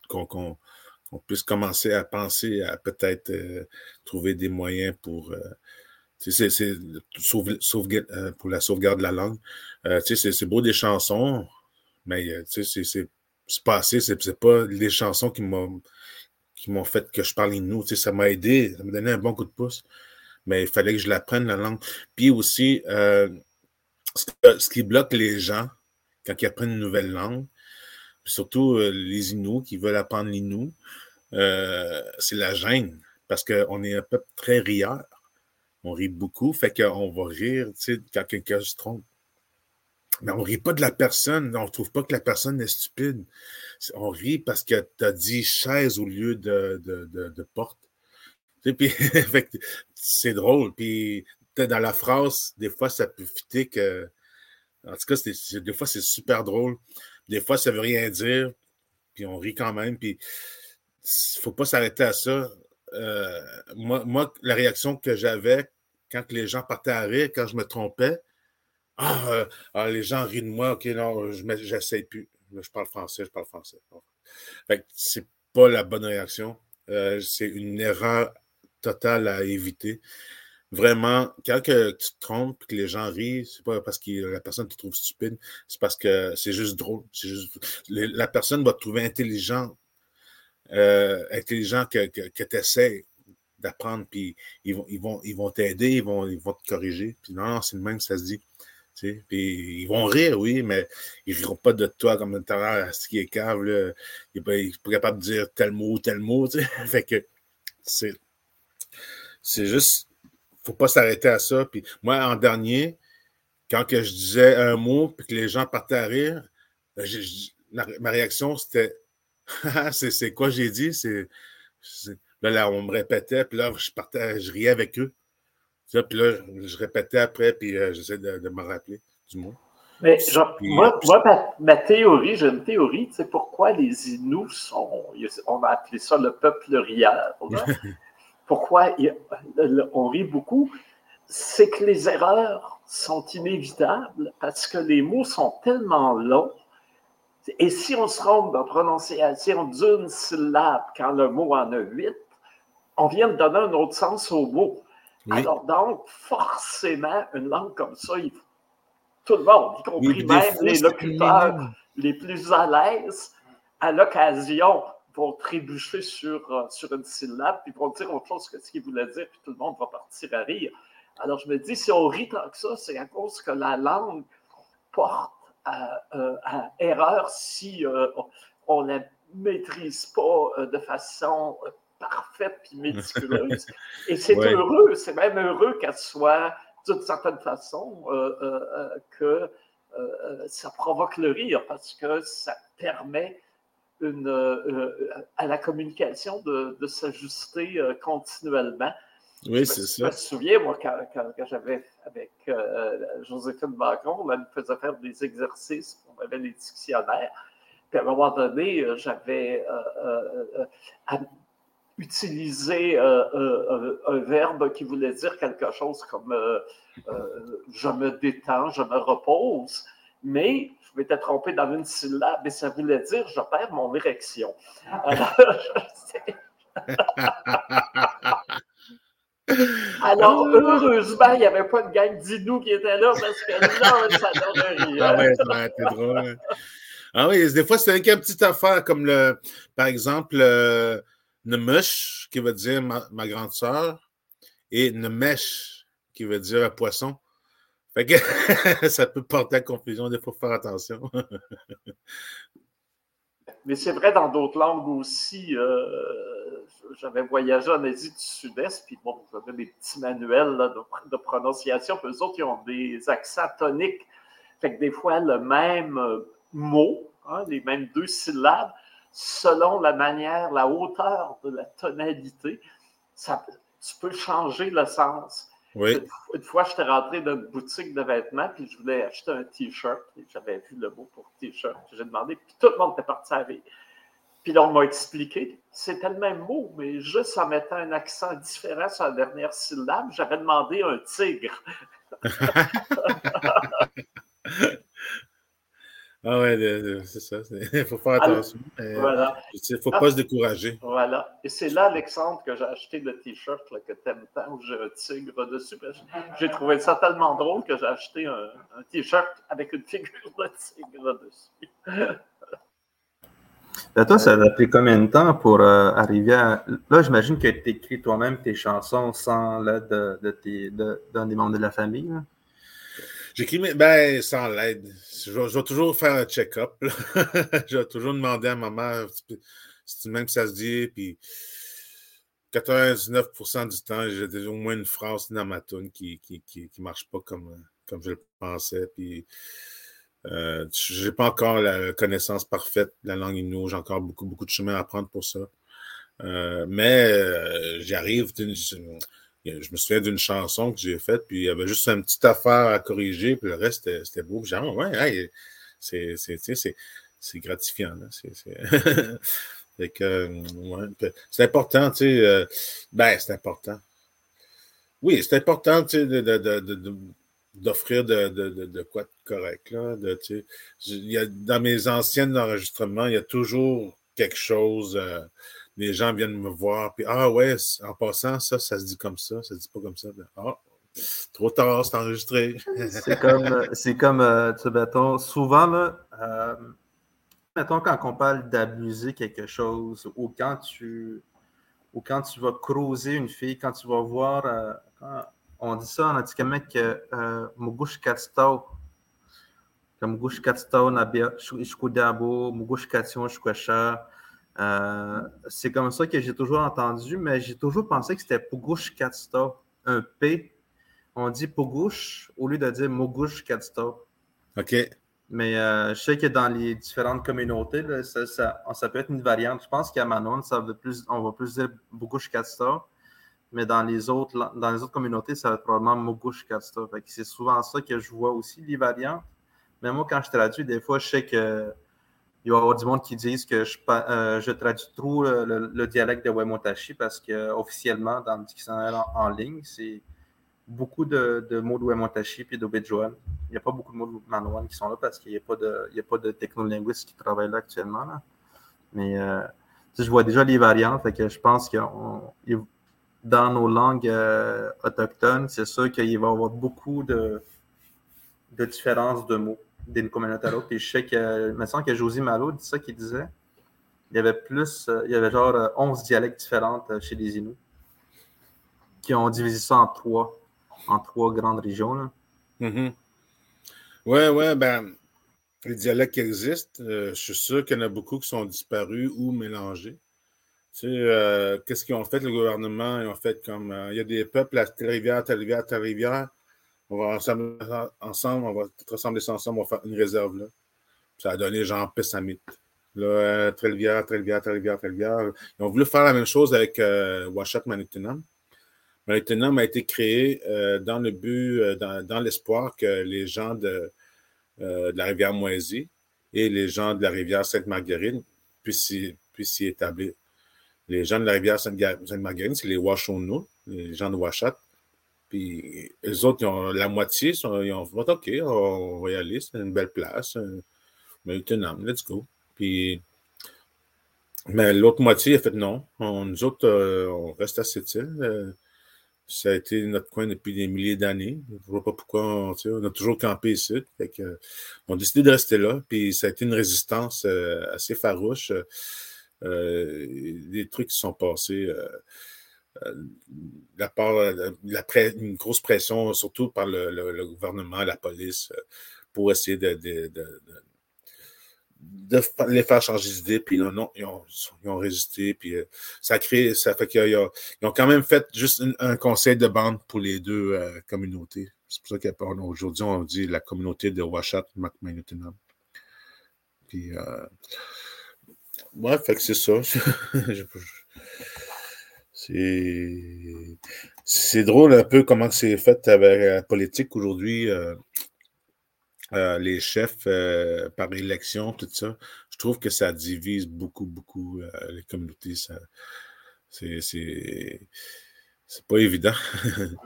[SPEAKER 2] qu'on puisse commencer à penser à peut-être euh, trouver des moyens pour c'est pour la sauvegarde de la langue. c'est beau des chansons, mais c'est c'est pas assez, c'est pas les chansons qui m'ont qui m'ont fait que je parle nous. ça m'a aidé, ça m'a donné un bon coup de pouce. Mais il fallait que je l'apprenne, la langue. Puis aussi, euh, ce, qui bloque les gens quand ils apprennent une nouvelle langue, surtout euh, les Inuits qui veulent apprendre l'Inou, euh, c'est la gêne. Parce qu'on est un peuple très rieur. On rit beaucoup, fait qu'on va rire quand quelqu'un se trompe. Mais on ne rit pas de la personne. On ne trouve pas que la personne est stupide. On rit parce que tu as dit chaise au lieu de, de, porte. c'est drôle. Puis dans la phrase, des fois, ça peut fitter que. En tout cas, des fois, c'est super drôle. Des fois, ça veut rien dire. Puis on rit quand même. Puis faut pas s'arrêter à ça. Euh, moi, la réaction que j'avais quand les gens partaient à rire, quand je me trompais, ah, euh, ah, les gens rient de moi, ok, non, je n'essaie plus. Je parle français, je parle français. Fait c'est pas la bonne réaction. Euh, c'est une erreur totale à éviter. Vraiment, quand tu te trompes que les gens rient, c'est pas parce que la personne te trouve stupide, c'est parce que c'est juste drôle. La personne va te trouver intelligent, euh, intelligent que, que, que tu essaies d'apprendre, puis ils vont, ils vont, ils vont t'aider, ils vont, ils vont te corriger. Puis non, c'est le même, ça se dit. Puis ils vont rire, oui, mais ils ne riront pas de toi comme un à ce qui est cave. Là. Il n'est pas, capable de dire tel mot tel mot. fait que c'est, c'est juste, faut pas s'arrêter à ça. Puis moi, en dernier, quand que je disais un mot puis que les gens partaient à rire, ben, ma réaction, c'était c'est quoi j'ai dit? C'est, là, on me répétait, puis là, je partais, je riais avec eux. Puis là, je répétais après, puis euh, j'essaie de, de, me rappeler du mot.
[SPEAKER 3] Mais genre, moi, ma, théorie, j'ai une théorie, tu sais, pourquoi les Inuits sont, on va appeler ça le peuple rieur, pourquoi on rit beaucoup, c'est que les erreurs sont inévitables parce que les mots sont tellement longs. Et si on se trompe dans prononciation d'une syllabe quand le mot en a huit, on vient de donner un autre sens au mot. Alors donc, forcément, une langue comme ça, il faut tout le monde, y compris même les locuteurs les plus à l'aise, à l'occasion, vont trébucher sur, euh, sur une syllabe, puis vont dire autre chose que ce qu'ils voulaient dire, puis tout le monde va partir à rire. Alors je me dis, si on rit tant que ça, c'est à cause que la langue porte à, euh, erreur si euh, on ne la maîtrise pas de façon parfaite puis méticuleuse. Et c'est heureux, c'est même heureux qu'elle soit d'une certaine façon euh, euh, euh, que ça provoque le rire parce que ça permet une, à la communication de, s'ajuster continuellement.
[SPEAKER 2] Oui, c'est ça.
[SPEAKER 3] Je me souviens, moi, quand, j'avais avec Joséphine Bacron, elle nous faisait faire des exercices, on avait les dictionnaires. Puis à un moment donné, j'avais utiliser euh, euh, un verbe qui voulait dire quelque chose comme euh, je me détends, je me repose, mais je m'étais trompé dans une syllabe et ça voulait dire je perds mon érection. Alors, heureusement, il n'y avait pas de gang d'Inou qui était là parce que là, ça donnerait rien.
[SPEAKER 2] Ah ouais, été drôle. Ah oui, des fois, c'est une petite affaire comme le, par exemple, Nemush, qui veut dire ma, grande sœur, et Nemesh, qui veut dire poisson. Fait que ça peut porter à confusion, il faut faire attention.
[SPEAKER 3] Mais c'est vrai dans d'autres langues aussi. Euh, j'avais voyagé en Asie du Sud-Est, puis bon, j'avais des petits manuels de, prononciation, puis eux autres, ils ont des accents toniques. Fait que des fois, le même mot, hein, les mêmes deux syllabes, selon la manière, la hauteur de la tonalité, ça, tu peux changer le sens.
[SPEAKER 2] Oui.
[SPEAKER 3] Une, fois, j'étais rentré dans une boutique de vêtements, puis je voulais acheter un T-shirt, j'avais vu le mot pour T-shirt, j'ai demandé, puis tout le monde était parti avec. Puis là, on m'a expliqué, c'était le même mot, mais juste en mettant un accent différent sur la dernière syllabe, j'avais demandé un tigre.
[SPEAKER 2] Ah ouais, c'est ça. Il faut faire attention. Il ne faut pas se décourager.
[SPEAKER 3] Voilà. Et c'est là, Alexandre, que j'ai acheté le T-shirt que tu aimes tant, où j'ai un tigre dessus. J'ai trouvé ça tellement drôle que j'ai acheté un, T-shirt avec une figure de tigre dessus.
[SPEAKER 1] Ben, toi, ça a pris combien de temps pour euh, arriver à. Là, j'imagine que tu écris toi-même tes chansons sans l'aide d'un de, de, des membres de la famille.
[SPEAKER 2] J'écris, ben, sans l'aide. Je, vais, toujours faire un check-up. je vais toujours demander à maman si même que ça se dit. Puis 99% du temps, j'ai au moins une phrase dans ma tune qui ne qui, qui, marche pas comme, comme je le pensais. Puis euh, je n'ai pas encore la connaissance parfaite de la langue inou. J'ai encore beaucoup, beaucoup de chemin à apprendre pour ça. Euh, mais euh, j'arrive je me souviens d'une chanson que j'ai faite, puis il y avait juste une petite affaire à corriger, puis le reste, c'était beau. Genre, ouais, c'est gratifiant. c'est important, tu sais. Euh, ben, c'est important. Oui, c'est important, tu sais, d'offrir de, de, quoi de correct. Là, de, y a, dans mes anciens enregistrements, il y a toujours quelque chose. Euh, les gens viennent me voir, puis ah ouais, en passant, ça, ça se dit comme ça, ça se dit pas comme ça. Ah, trop tard, c'est enregistré.
[SPEAKER 1] c'est comme, c'est comme euh, tu sais, souvent, là, euh, mettons, quand on parle d'abuser quelque chose, ou quand tu, ou quand tu vas creuser une fille, quand tu vas voir, euh, on dit ça en atikamekw, euh, Mugush Katstau, Mugush Katstau, Nabia, Shkudabo, Mugush Katsion, Shkwasha, euh, c'est comme ça que j'ai toujours entendu, mais j'ai toujours pensé que c'était Pugush Katsta, un P on dit Pogouche au lieu de dire Mogouche Kadsto.
[SPEAKER 2] OK.
[SPEAKER 1] Mais euh, je sais que dans les différentes communautés, ça, ça, peut être une variante. Je pense qu'à Manon, ça va plus, on va plus dire Bogouche Kadsto. Mais dans les autres, dans les autres communautés, ça va être probablement Mogouche Kadsto. C'est souvent ça que je vois aussi, les variantes. Mais moi, quand je traduis, des fois, je sais que il va y avoir du monde qui disent que je, euh, je traduis trop le, dialecte de Wemotashi parce qu'officiellement, dans le dictionnaire en, ligne, c'est beaucoup de, mots de Wemotashi et d'Obidjoan. Il n'y a pas beaucoup de mots de Manouan qui sont là parce qu'il n'y a pas de, il de technolinguistes qui travaillent là actuellement. Mais euh, je vois déjà les variantes, que je pense que dans nos langues euh, autochtones, c'est sûr qu'il va y avoir beaucoup de, de différences de mots d'une communauté. Puis je sais que, il me semble que Josie Malo dit ça, qu'il disait. Il y avait plus, euh, il y avait genre 11 euh, dialectes différents euh, chez les Inuits qui ont divisé ça en trois, en trois grandes régions. Là.
[SPEAKER 2] Mm-hmm. Ouais, ouais, ben, les dialectes qui existent, je suis sûr qu'il y en a beaucoup qui sont disparus ou mélangés. Tu sais, qu'est-ce qu'ils ont fait, le gouvernement? Ils ont fait comme, il y a des peuples à telle rivière, telle rivière, rivière on va ensemble, ensemble, on va rassembler ça ensemble, on va faire une réserve là. Ça a donné genre Pessamit. Là, euh, Trelvière, Trelvière, Trelvière, Trelvière. Ils ont voulu faire la même chose avec euh, Washat Manitunam. A été créé euh, dans le but, euh, dans, l'espoir que les gens de, la rivière Moisy et les gens de la rivière Sainte-Marguerite puissent, s'y établir. Les gens de la rivière Sainte-Marguerite, c'est les Washono, les gens de Washat. Puis les autres, ils ont, la moitié, ils ont dit OK, on va y aller, c'est une belle place. Mais homme, let's go. Puis, mais l'autre moitié a fait non. nous autres, euh, on reste à cette île. Euh, ça a été notre coin depuis des milliers d'années. Je ne vois pas pourquoi on, on, a toujours campé ici. on a décidé de rester là. Puis ça a été une résistance euh, assez farouche. des trucs qui sont passés euh, la part, euh, une grosse pression, surtout par le, gouvernement, la police, euh, pour essayer de, de, les faire changer d'idée. Puis non, ils, ont, résisté. Puis ça crée, ça fait qu'ils ont, ont, quand même fait juste un, conseil de bande pour les deux communautés. C'est pour ça qu'aujourd'hui, on dit la communauté de Washat Macmanutinam. Puis, euh, ouais, fait que c'est ça. C'est drôle un peu comment c'est fait avec la politique aujourd'hui. Euh, euh, les chefs euh, par élection, tout ça. Je trouve que ça divise beaucoup, beaucoup les communautés. C'est pas évident.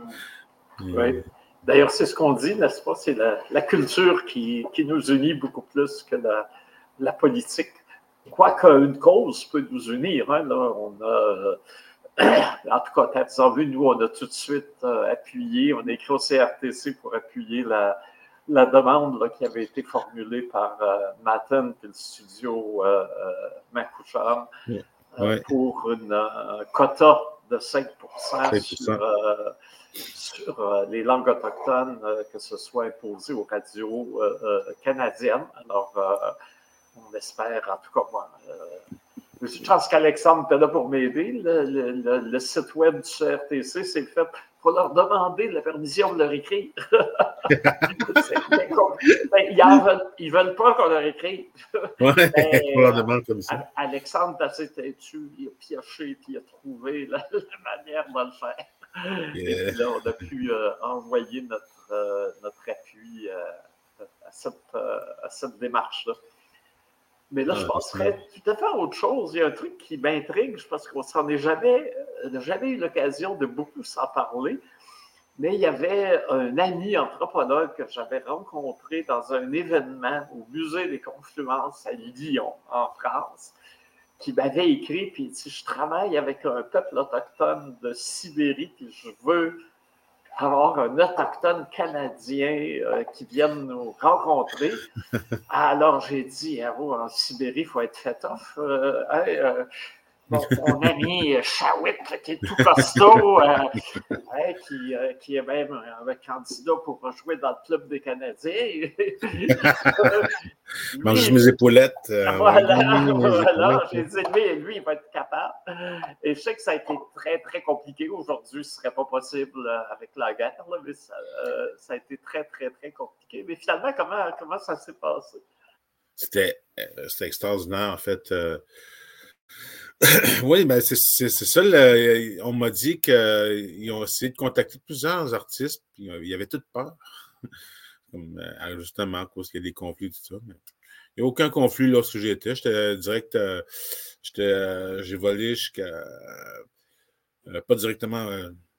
[SPEAKER 3] oui. D'ailleurs, c'est ce qu'on dit, n'est-ce pas? C'est la, culture qui, nous unit beaucoup plus que la, la politique. Quoique une cause peut nous unir. Hein, là, on a en tout cas, tu as vu, nous, on a tout de suite euh, appuyé, on a écrit au CRTC pour appuyer la, la demande là, qui avait été formulée par euh, Matten et le studio euh, euh pour un quota de 5, sur, sur les langues autochtones, que ce soit imposé aux radios canadiennes. Alors, on espère, en tout cas, moi, je pense qu'Alexandre était là pour m'aider. Le, site web du CRTC, c'est fait pour leur demander la permission de leur écrire. Ben, ils, ne veulent, pas qu'on leur écrive.
[SPEAKER 2] Oui, on leur demande comme ça.
[SPEAKER 3] Alexandre est assez têtu, il a pioché, puis il a trouvé la, manière de le faire. Et là, on a pu euh, envoyer notre, euh, notre appui euh, à cette, à cette démarche-là. Mais là, je ah, penserais tout à fait à autre chose. Il y a un truc qui m'intrigue, parce qu'on s'en est jamais, euh, jamais eu l'occasion de beaucoup s'en parler. Mais il y avait un ami anthropologue que j'avais rencontré dans un événement au Musée des Confluences à Lyon, en France, qui m'avait écrit, puis il dit, je travaille avec un peuple autochtone de Sibérie, puis je veux avoir un autochtone canadien euh, qui vienne nous rencontrer. Alors j'ai dit, ah, en Sibérie, il faut être fait off. Euh, euh, mon, ami Shawit, qui est tout costaud, euh, hein, qui, euh, qui, est même un candidat pour jouer dans le club des Canadiens.
[SPEAKER 2] Mange mes épaulettes.
[SPEAKER 3] Euh, voilà, voilà. J'ai dit, lui, lui, il va être capable. Et je sais que ça a été très, très compliqué aujourd'hui. Ce ne serait pas possible avec la guerre, mais ça, ça, a été très, très, très compliqué. Mais finalement, comment, comment ça s'est passé?
[SPEAKER 2] C'était extraordinaire, en fait. Oui, ben c'est ça. on m'a dit qu'ils ont essayé de contacter plusieurs artistes, puis euh, il y avait toute peur. Euh, justement, à cause qu'il y a des conflits, tout ça. il n'y a aucun conflit lorsque j'étais. J'étais direct. Euh, j'ai volé jusqu'à. pas directement.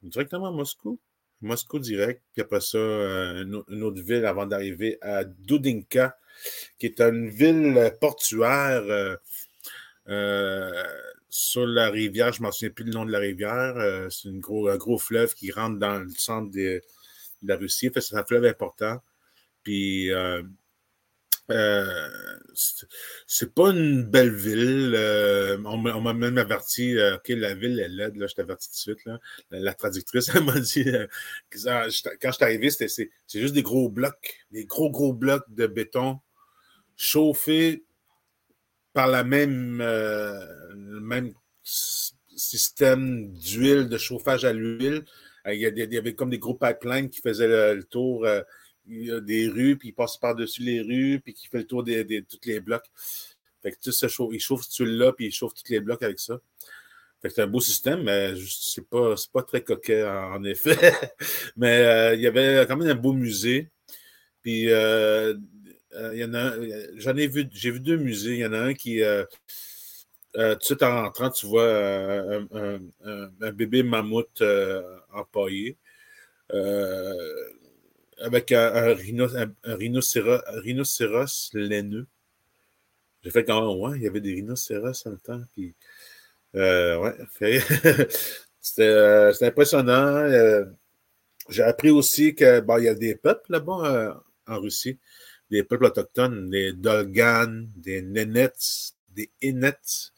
[SPEAKER 2] directement à Moscou. Moscou direct. Puis après ça, une, autre ville avant d'arriver à Dudinka, qui est une ville portuaire euh, sur la rivière, je ne m'en souviens plus le nom de la rivière. Euh, c'est gros, un gros fleuve qui rentre dans le centre de, la Russie. c'est un fleuve important. Puis, euh, c'est pas une belle ville. on m'a même averti, OK, la ville est laide, là, je t'avertis tout de suite. La, traductrice, elle m'a dit, que quand je suis arrivé, c'est juste des gros blocs, des gros, gros blocs de béton chauffés par la même, euh, le même système d'huile, de chauffage à l'huile. Euh, il, y avait comme des gros pipelines qui faisaient le, tour euh, des rues, puis ils passent par-dessus les rues, puis qui fait le tour de des, tous les blocs. Fait que tout ça chauffe, il chauffe cette huile-là, puis il chauffe tous les blocs avec ça. Fait c'est un beau système, mais c'est pas, pas très coquet en, effet. mais il y avait quand même un beau musée. Puis il y en a j'en ai vu, j'ai vu deux musées. Il y en a un qui, euh, euh, tout de suite en rentrant, tu vois un, bébé mammouth empaillé avec un, rhinocéros, laineux. J'ai fait quand même, ouais, il y avait des rhinocéros en le temps. Puis, ouais, c'était impressionnant. J'ai appris aussi qu'il y a des peuples là-bas en Russie des peuples autochtones, des Dolgan, des Nenets, des Inets.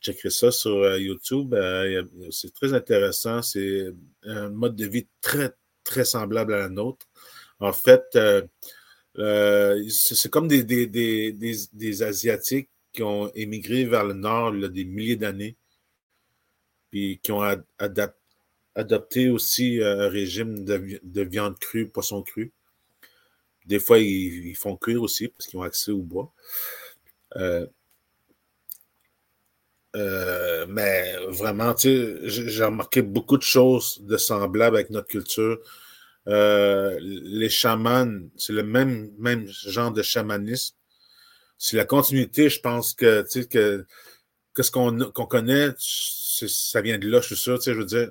[SPEAKER 2] Checkerez ça sur euh, YouTube. Euh, c'est très intéressant. C'est un mode de vie très, très semblable à la nôtre. En fait, euh, c'est comme des, des, Asiatiques qui ont émigré vers le nord il y a des milliers d'années, puis qui ont adopté aussi un régime de, de viande crue, poisson cru. Des fois, ils, font cuire aussi parce qu'ils ont accès au bois. Euh, euh, mais vraiment, j'ai remarqué beaucoup de choses de semblables avec notre culture. Euh, les chamans, c'est le même, même genre de chamanisme. C'est la continuité, je pense que, que, que ce qu'on connaît, ça vient de là, je suis sûr. Je veux dire,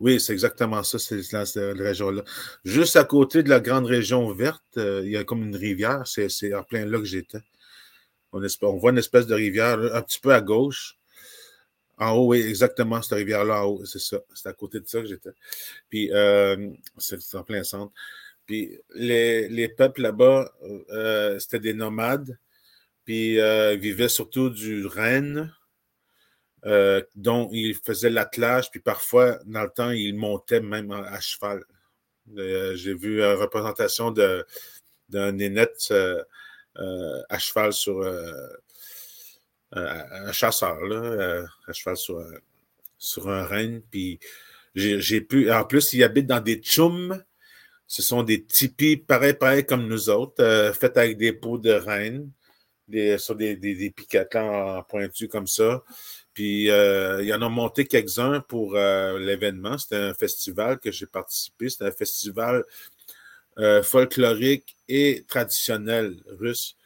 [SPEAKER 2] oui, c'est exactement ça, c'est cette région-là. Juste à côté de la grande région verte, euh, il y a comme une rivière, c'est en plein là que j'étais. On, voit une espèce de rivière un petit peu à gauche. En haut, oui, exactement, cette rivière-là en haut, c'est ça. C'est à côté de ça que j'étais. Puis, euh, c'est en plein centre. Puis, les, peuples là-bas, euh, c'était des nomades. Puis, ils vivaient surtout du renne euh, dont il faisait l'attelage, puis parfois, dans le temps, il montait même à cheval. Euh, j'ai vu une représentation d'un nénette euh, à cheval sur un chasseur, là, à cheval sur, sur un renne. Puis pu. En plus, il habite dans des tchoums. Ce sont des tipis pareil, pareil comme nous autres, faits avec des peaux de reine, des, sur des, des, des pointu comme ça. Puis euh, il y en a monté quelques-uns pour euh, l'événement. C'était un festival que j'ai participé. C'était un festival euh, folklorique et traditionnel russe.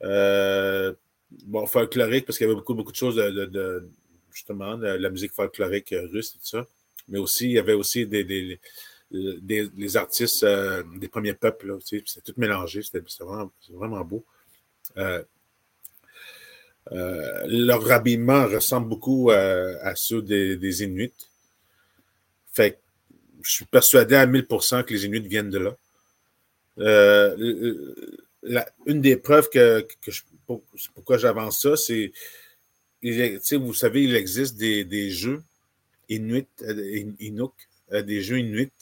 [SPEAKER 2] bon, folklorique parce qu'il y avait beaucoup, beaucoup de choses de, justement, de la musique folklorique russe et tout ça. Mais aussi, il y avait aussi des, des, artistes des premiers peuples. C'était tout mélangé. C'était vraiment, vraiment, beau. Euh, leur habillement ressemble beaucoup euh, à ceux des, Inuits. Fait je suis persuadé à 1000% que les Inuits viennent de là. Euh, une des preuves que, pourquoi j'avance ça, c'est vous savez, il existe des, jeux Inuit, Inuk, des jeux Inuit,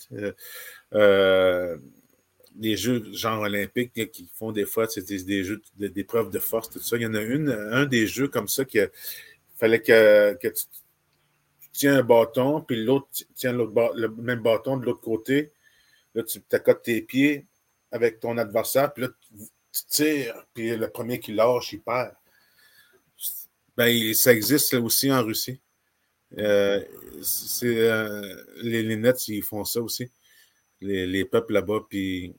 [SPEAKER 2] des jeux genre olympiques qui font des fois des, des jeux d'épreuves de force, tout ça. Il y en a une, un des jeux comme ça qui fallait que, tu, tiens un bâton, puis l'autre tient le même bâton de l'autre côté. Là, tu t'accotes tes pieds avec ton adversaire, puis là, tu tires, puis le premier qui lâche, il perd. Ben, ça existe aussi en Russie. Euh, euh, les, les Nets, ils font ça aussi. Les, les peuples là-bas, puis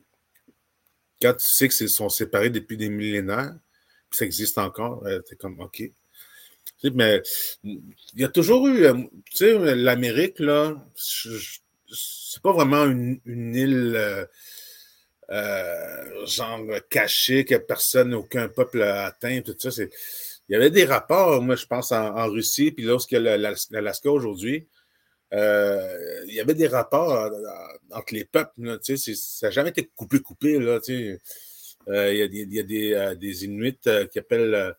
[SPEAKER 2] quand tu sais qu'ils sont séparés depuis des millénaires, puis ça existe encore, tu euh, comme OK. Mais il y a toujours eu, tu sais, l'Amérique, là, c'est pas vraiment une, île genre cachée que personne, aucun peuple atteint, tout ça. C'est il y avait des rapports, moi, je pense, en, Russie, puis a l'Alaska aujourd'hui, euh, il y avait des rapports euh, entre les peuples. Là, ça n'a jamais été coupé, coupé. Là, euh, il, y a, il, y a, des, des Inuits qui appellent.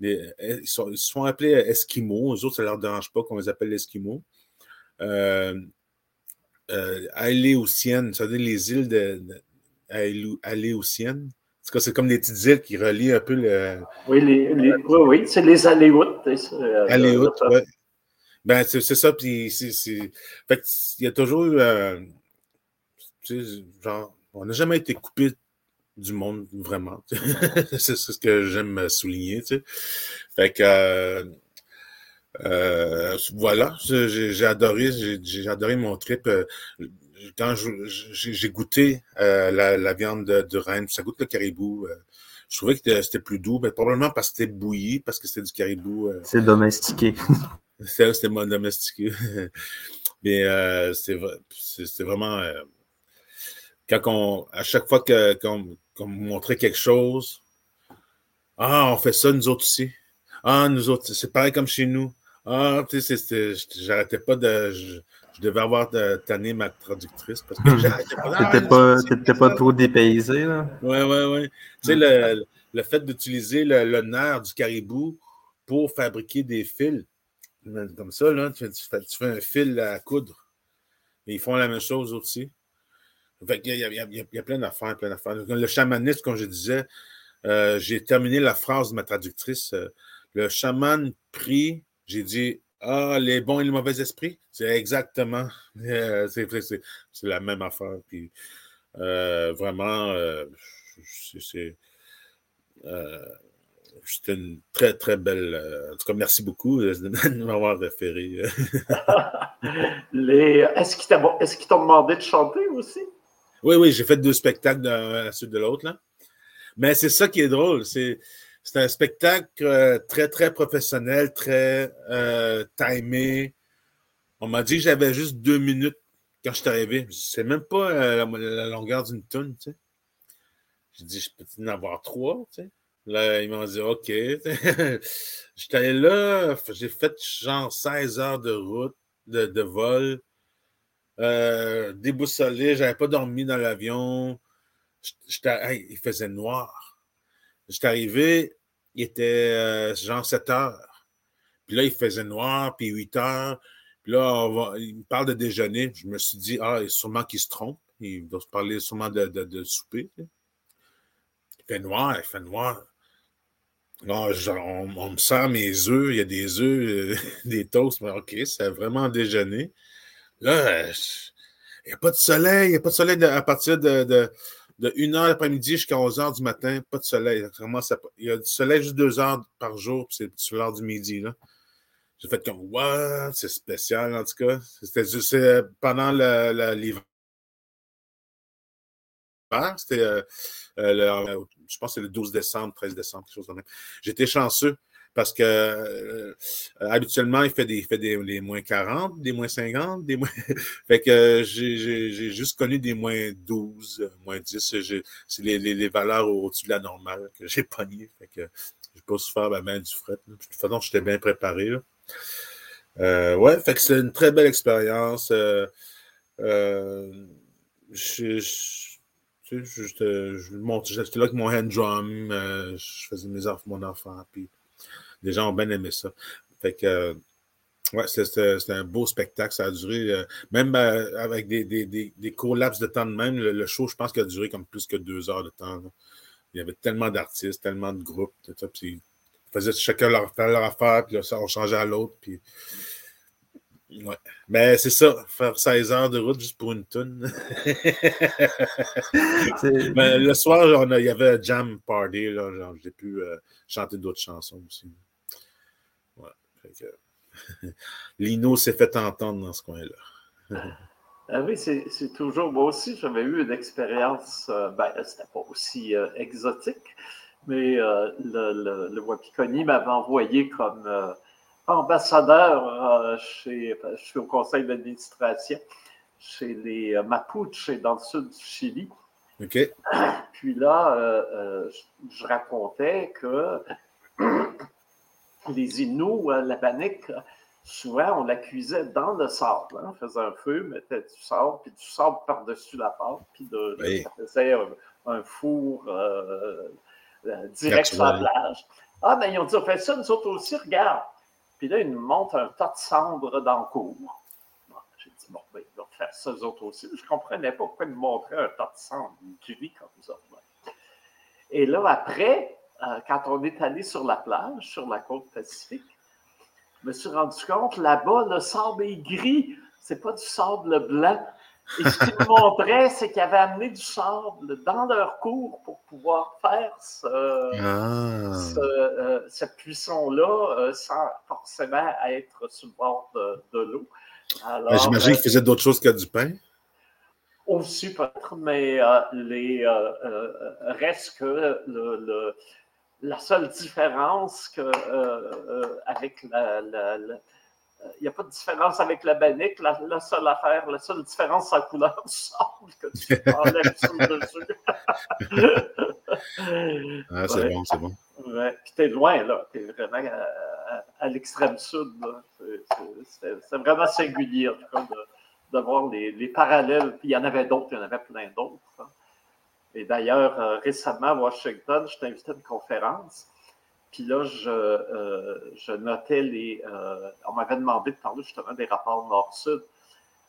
[SPEAKER 2] ils, sont, ils, sont, appelés Esquimaux. Eux autres, ça ne leur dérange pas qu'on les appelle Esquimaux. Euh, ça veut dire les îles de, de Aléoutiennes c'est comme des petites îles qui relient un peu le.
[SPEAKER 3] Oui, les, oui, oui c'est les Aléoutes.
[SPEAKER 2] Euh, Aléoutes, oui. Ben, c'est ça. Puis, c'est. Fait il y a toujours eu. Euh, genre, on n'a jamais été coupé du monde, vraiment. c'est ce que j'aime souligner, tu sais. Fait que. Euh, euh voilà, j'ai adoré, j'ai adoré mon trip quand j'ai goûté euh, la, viande de, de, ça goûte le caribou. Euh, je trouvais que c'était plus doux, mais probablement parce que c'était bouilli, parce que c'était du caribou.
[SPEAKER 1] Euh. c'est domestiqué.
[SPEAKER 2] c'était moins domestiqué. mais c'est vraiment. quand on, à chaque fois qu'on qu montrait quelque chose, ah, on fait ça nous autres aussi. Ah, nous autres, c'est pareil comme chez nous. Ah, tu sais, j'arrêtais pas de je devais avoir tanné ma traductrice parce que
[SPEAKER 1] j'arrêtais pas. T'étais pas, pas trop dépaysé, là?
[SPEAKER 2] Oui, oui, oui. Tu sais, le, le, fait d'utiliser le, le, nerf du caribou pour fabriquer des fils, comme ça, là, tu, fais, un fil à coudre. Et ils font la même chose aussi. Fait il, y a, il, y a, plein d'affaires, plein d'affaires. Le chamanisme, comme je disais, euh, j'ai terminé la phrase de ma traductrice. Euh, le chaman prie, j'ai dit ah, les bons et les mauvais esprits, c'est exactement, c'est la même affaire. Puis euh, vraiment, c'est c'était une très, très belle. en tout cas, merci beaucoup de m'avoir référé.
[SPEAKER 3] Est-ce qu'ils t'ont demandé de chanter aussi?
[SPEAKER 2] Oui, oui, j'ai fait deux spectacles à la suite de l'autre. Mais c'est ça qui est drôle. C'est c'est un spectacle euh, très, très professionnel, très euh, timé. On m'a dit que j'avais juste deux minutes quand je suis arrivé. Je sais même pas euh, la, longueur d'une tonne, tu sais. J'ai dit, je peux en avoir trois, tu sais? Là, ils m'ont dit, OK. J'étais là, j'ai fait genre 16 heures de route, de, de vol. Euh, déboussolé, j'avais pas dormi dans l'avion. il faisait noir. J'étais arrivé, il était euh, genre 7 heures. Puis là, il faisait noir, puis 8 heures. Puis là, il me parle de déjeuner. Je me suis dit, ah, sûrement qu'il se trompe. Il doit se parler sûrement de, de, souper. Il fait noir, il fait noir. Là, on, me sert mes œufs, il y a des œufs, euh, des toasts. Mais OK, c'est vraiment déjeuner. Là, il n'y a pas de soleil, il n'y a pas de soleil à partir de de 1h l'après-midi jusqu'à 11h du matin, pas de soleil. il y a du soleil juste 2 heures par jour, puis c'est sur l'heure du midi. J'ai fait comme, what? C'est spécial, en tout cas. C'était juste pendant l'hiver. C'était, euh, euh, je pense c'est le 12 décembre, 13 décembre, quelque chose comme ça. J'étais chanceux parce que euh, habituellement, il fait des, moins 40, des moins 50, des moins. j'ai juste connu des moins 12, moins 10. C'est les, valeurs au-dessus de la normale que j'ai pogné. Fait que j'ai pas souffert la main du fret. De toute façon, j'étais bien préparé. Euh, que c'est une très belle expérience. Euh, euh, je, je, je, j'étais là avec mon hand drum, je faisais mes enfants, mon enfant, puis les gens ont bien aimé ça. Fait que, ouais, c'était un beau spectacle. Ça a duré, même avec des, des, des, des courts laps de temps de même, le, show, je pense qu'il a duré comme plus que deux heures de temps. Il y avait tellement d'artistes, tellement de groupes, tout ça. Puis, faisaient chacun leur, leur affaire, puis là, ça, on changeait à l'autre. Puis, Ouais. Mais c'est ça, faire 16 heures de route juste pour une tonne. Mais le soir, il y avait un jam party, là, genre, j'ai pu euh, chanter d'autres chansons aussi. Ouais. Lino s'est fait entendre dans ce coin-là.
[SPEAKER 3] ah oui, c'est toujours. Moi aussi, j'avais eu une expérience, euh, ben, c'était pas aussi euh, exotique, mais le, le, le Wapikoni m'avait envoyé comme ambassadeur euh, chez, je suis au conseil d'administration chez les euh, Mapuches dans le sud du Chili.
[SPEAKER 2] OK.
[SPEAKER 3] Puis là, euh, je, racontais que les Inuits, la panique, souvent on l'accusait dans le sable. Hein. On faisait un feu, mettait du sable, puis du sable par-dessus la pâte, puis de, faisait un, four direct sur la plage. Ah, ben ils ont dit, on fait ça, nous autres aussi, regarde. Puis là, il nous montre un tas de cendres dans le cours. J'ai dit, bon, ben, ils vont faire ça eux autres aussi. Je ne comprenais pas pourquoi ils nous montraient un tas de cendres gris comme ça. Et là, après, euh, quand on est allé sur la plage, sur la côte pacifique, je me suis rendu compte, là-bas, le sable est gris. C'est pas du sable blanc. Et ce qu'ils montraient, c'est qu'ils avaient amené du sable dans leur cours pour pouvoir faire ce, ah. euh, cette cuisson-là euh, sans forcément être sur le bord de, l'eau.
[SPEAKER 2] J'imagine qu'ils faisaient d'autres choses que du pain.
[SPEAKER 3] Aussi peut-être, mais euh, les, reste que le, la seule différence que, avec la n'y a pas de différence avec la banique. La, seule affaire, la seule différence, c'est la couleur du sable que tu enlèves sur le dessus.
[SPEAKER 2] ah, c'est bon, c'est bon.
[SPEAKER 3] Ouais. Puis t'es loin, là. T'es vraiment à, l'extrême sud. C'est vraiment singulier, en tout cas, de, voir les, les, parallèles. Puis il y en avait d'autres, il y en avait plein d'autres. Hein. Et d'ailleurs, euh, récemment à Washington, je t'ai invité à une conférence. Puis là, je, euh, je notais les. Euh, on m'avait demandé de parler justement des rapports Nord-Sud.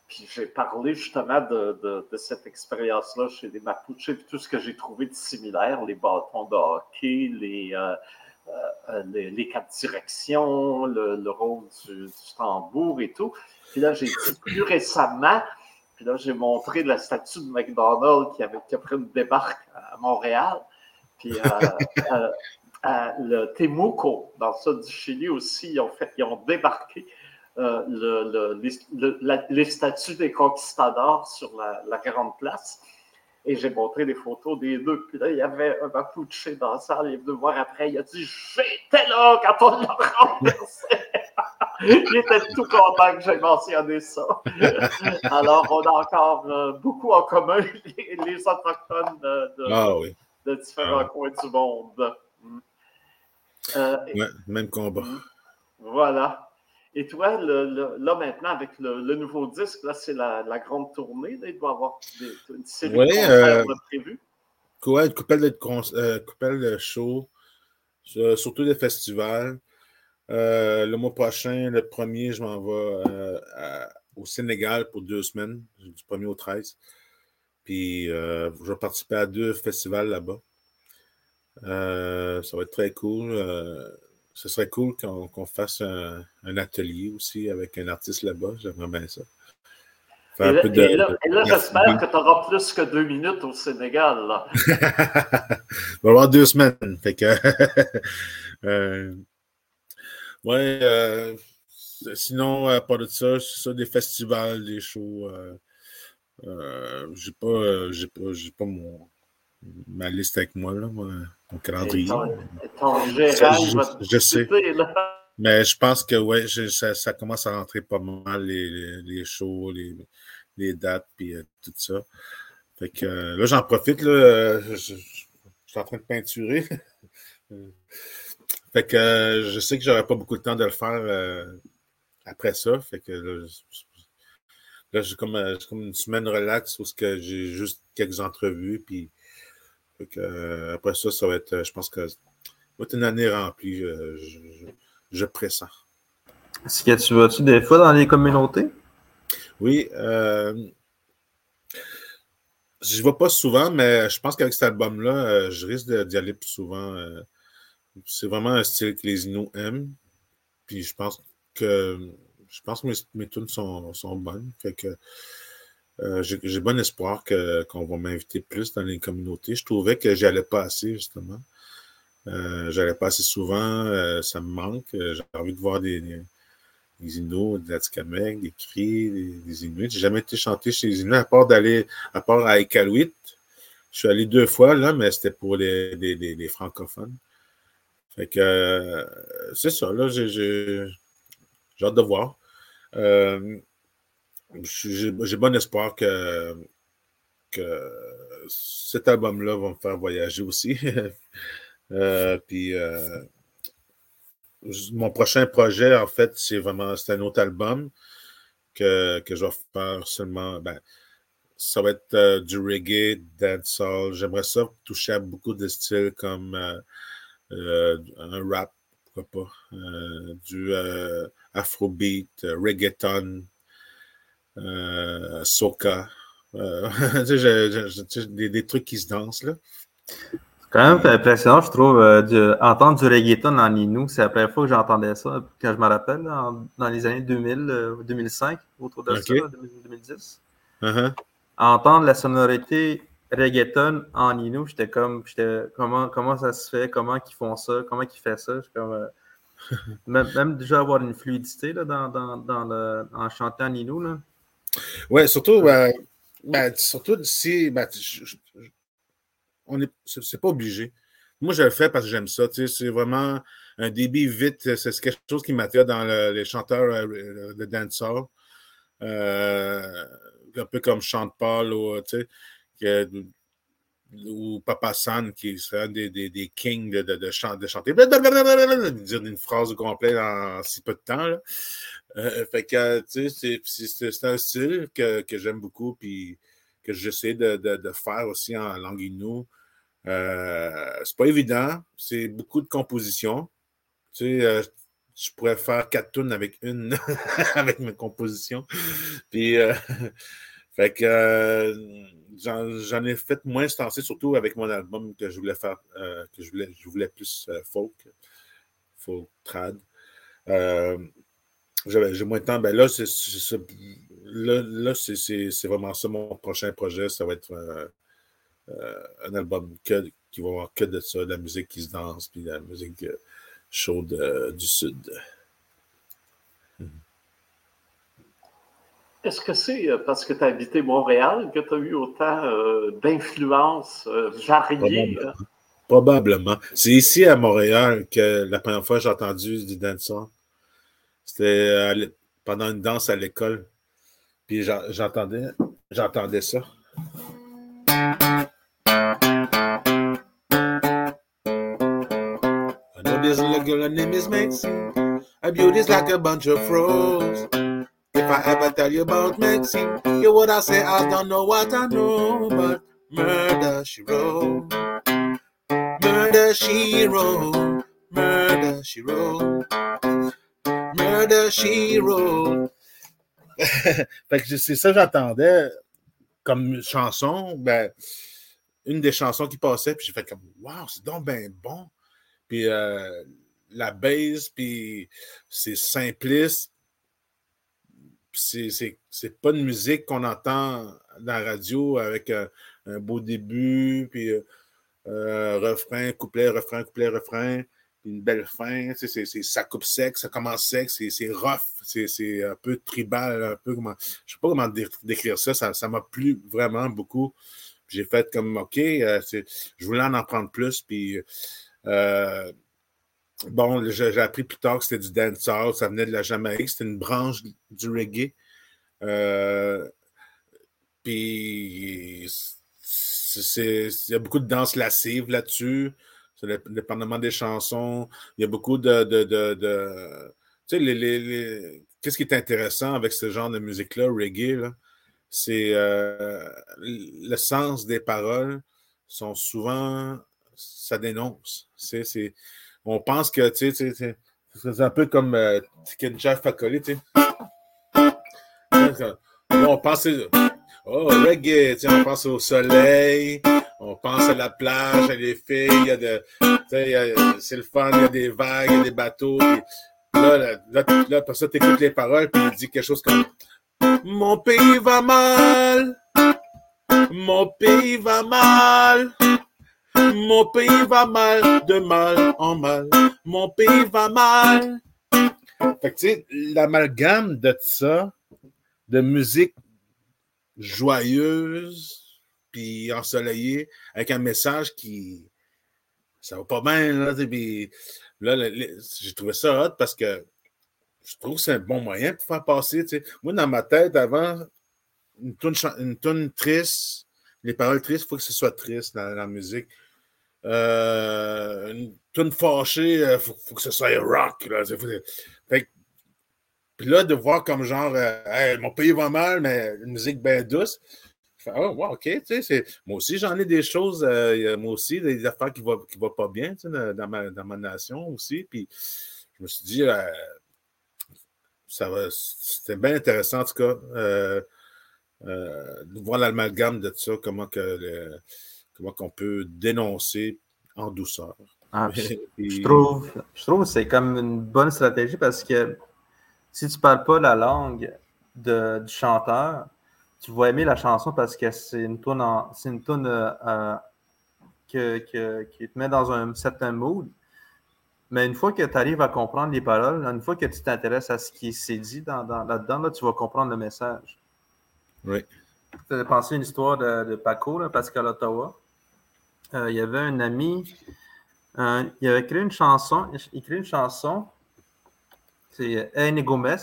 [SPEAKER 3] Puis j'ai parlé justement de, de, cette expérience-là chez les Mapuches, puis tout ce que j'ai trouvé de similaire, les bâtons de hockey, les, euh, les, les, quatre directions, le, le rôle du, tambour et tout. Puis là, j'ai dit plus récemment, puis là, j'ai montré la statue de McDonald's qui, avait, qui a pris une débarque à Montréal. Puis le Temuco, dans le sud du Chili aussi, ils ont, fait, ils ont débarqué euh, le, les, statues des conquistadors sur la, grande place. Et j'ai montré des photos des deux. Puis là, il y avait un Mapuche dans la salle. Il est venu voir après. Il a dit J'étais là quand on l'a renversé. il était tout content que j'ai mentionné ça. Alors, on a encore euh, beaucoup en commun, les, Autochtones de,
[SPEAKER 2] ah
[SPEAKER 3] de différents ah coins du monde.
[SPEAKER 2] Euh, même combat.
[SPEAKER 3] Voilà. Et toi, là maintenant, avec le, nouveau disque, là, c'est la, grande tournée. il doit y avoir une série
[SPEAKER 2] de concerts euh, prévus. une coupelle de, euh, de shows, surtout des festivals. le mois prochain, le premier, je m'en vais au Sénégal pour deux semaines, du 1er au 13. Puis je vais participer à deux festivals là-bas. Euh, ça va être très cool. Euh, ce serait cool qu'on fasse un, atelier aussi avec un artiste là-bas. J'aimerais bien ça.
[SPEAKER 3] Et là, j'espère que tu auras plus que deux minutes au Sénégal. Là.
[SPEAKER 2] va avoir deux semaines. Fait que, euh, ouais, sinon, à part de ça, c'est ça, des festivals, des shows. j'ai pas, j'ai pas, j'ai pas mon, ma liste avec moi, là, mon calendrier. je, sais. Mais je pense que ouais, ça, commence à rentrer pas mal les, les, shows, les, les dates, puis euh, tout ça. Fait que euh, là, j'en profite, là, euh, je, suis en train de peinturer. fait que je sais que j'aurai pas beaucoup de temps de le faire après ça. Fait que là, j'ai comme, comme, une semaine relax où j'ai juste quelques entrevues, puis euh, après ça, ça va être, je pense que va être une année remplie, je, pressens.
[SPEAKER 1] Est-ce que tu vas-tu des fois dans les communautés?
[SPEAKER 2] Oui. Je ne vais pas souvent, mais je pense qu'avec cet album-là, je risque d'y aller plus souvent. c'est vraiment un style que les Inuits aiment. Puis je pense que je pense que mes, tunes sont, bonnes. Fait que euh, j'ai bon espoir qu'on va m'inviter plus dans les communautés. Je trouvais que j'allais pas assez, justement. Euh, j'allais pas assez souvent, euh, ça me manque. J'ai envie de voir des, des, des Inuits, des Atikamekw, des cris, des, des Inuits. J'ai jamais été chanté chez les Inuits, à part d'aller, à part à. Je suis allé deux fois, là, mais c'était pour les, les, francophones. Fait que c'est ça, là, j'ai hâte de voir. Euh, j'ai bon espoir que, que cet album-là va me faire voyager aussi. Euh, puis euh, mon prochain projet, en fait, c'est vraiment un autre album que, que je vais faire seulement. Ben, ça va être du reggae, dancehall. J'aimerais ça toucher à beaucoup de styles comme un rap, pourquoi pas, du afrobeat, reggaeton, euh, soca. Euh, des, des, trucs qui se dansent là.
[SPEAKER 1] C'est quand même impressionnant, je trouve, euh, entendre du reggaeton en Inou. C'est la première fois que j'entendais ça, quand je me rappelle, dans les années 2000, 2005, autour de ça, 2010. Uh-huh. Entendre la sonorité reggaeton en Inou, j'étais comme, comment, comment ça se fait, comment ils font ça, comment ils font ça? Comme, même, déjà avoir une fluidité là, dans, dans, dans le, en chantant en Inou. Là.
[SPEAKER 2] Oui, surtout, ben, ben, surtout si ben, on est, c'est pas obligé. Moi, je le fais parce que j'aime ça. C'est vraiment un débit vite. C'est quelque chose qui m'attire dans les chanteurs euh, de dancehall. Euh, un peu comme Chante Paul ou, ou Papa San, qui serait un des, des, des kings de, de, de, chanter, dire une phrase complète en si peu de temps. Euh, fait que, tu sais, c'est un style que, que j'aime beaucoup, puis que j'essaie de, de, faire aussi en langue inou. Euh, c'est pas évident, c'est beaucoup de compositions. Tu sais, euh, je pourrais faire quatre tunes avec une, avec mes compositions. Puis, euh, fait que j'en ai fait moins ce surtout avec mon album que je voulais faire, que je voulais, je voulais plus folk, folk trad j'ai moins de temps. Ben là, c'est là, c'est vraiment ça mon prochain projet. Ça va être euh, euh, un album qui va avoir que de ça, de la musique qui se danse, puis de la musique euh, chaude du Sud.
[SPEAKER 3] Est-ce que c'est parce que tu as habité Montréal que tu as eu autant d'influence variée?
[SPEAKER 2] Probablement. C'est ici à Montréal que la première fois j'ai entendu du dancehall. C'était pendant une danse à l'école. Puis j'entendais, j'entendais ça. I know this little girl, her name is Maxine. Her beauty's like a bunch of frogs. If I ever tell you about Maxine, you would I say I don't know what I know, but murder she wrote. Murder she wrote. Murder she wrote. Murder She Wrote. fait que c'est ça que j'attendais comme chanson. Ben, une des chansons qui passait, puis j'ai fait comme Waouh, c'est donc bien bon. Puis euh, la base, puis c'est simpliste. C'est pas de musique qu'on entend dans la radio avec un, beau début, puis euh, refrain, couplet, refrain, couplet, refrain une belle fin. Ça coupe sec, ça commence sec, c'est, rough, c'est, un peu tribal, un peu comment. Je sais pas comment décrire ça. Ça, m'a plu vraiment beaucoup. J'ai fait comme OK, euh, je voulais en apprendre plus. Puis euh, bon, j'ai, appris plus tard que c'était du dancehall, ça venait de la Jamaïque, c'était une branche du reggae. Euh, puis il y a beaucoup de danse lascive là-dessus. C'est dépendamment des chansons. Il y a beaucoup de. tu sais, qu'est-ce qui est intéressant avec ce genre de musique-là, reggae, c'est euh, le sens des paroles sont souvent. Ça dénonce. C'est, on pense que, tu sais, c'est un peu comme euh, Kenja Fakoli, tu sais. On pense, oh, reggae, on pense au soleil, on pense à la plage, à les filles, il y a de, c'est le fun, il y a des vagues, il y a des bateaux. là, là, là, là, après ça, tu écoutes les paroles, puis il dit quelque chose comme Mon pays va mal, mon pays va mal. Mon pays va mal, de mal en mal. Mon pays va mal. Fait que, tu sais, l'amalgame de ça, de musique joyeuse, puis ensoleillée, avec un message qui. Ça va pas bien, là. Là, j'ai trouvé ça hot parce que je trouve que c'est un bon moyen pour faire passer. Moi, dans ma tête, avant, une tune, une triste, les paroles tristes, il faut que ce soit triste dans la musique. Euh, une tune fâchée, il euh, faut, que ce soit rock. Là. puis là, de voir comme genre, euh, mon pays va mal, mais une musique bien douce. oh, OK, tu sais, moi aussi, j'en ai des choses, moi aussi, des affaires qui ne vont, qui vont pas bien dans, ma, dans ma nation aussi. Puis je me suis dit, ça va, c'était bien intéressant en tout cas, de voir l'amalgame de ça, comment que comment qu'on peut dénoncer en douceur.
[SPEAKER 1] Ah, je, trouve, je trouve que c'est comme une bonne stratégie parce que si tu ne parles pas la langue de, du chanteur, tu vas aimer la chanson parce que c'est une tune, c'est une tune euh, euh, que, qui te met dans un certain mood. Mais une fois que tu arrives à comprendre les paroles, une fois que tu t'intéresses à ce qui s'est dit dans, là-dedans, là, tu vas comprendre le message.
[SPEAKER 2] Oui.
[SPEAKER 1] Tu as pensé une histoire de, de Paco, là, Pascal Ottawa? Euh, il y avait un ami, euh, il avait créé une chanson, il écrit une chanson, c'est Aine Gomez.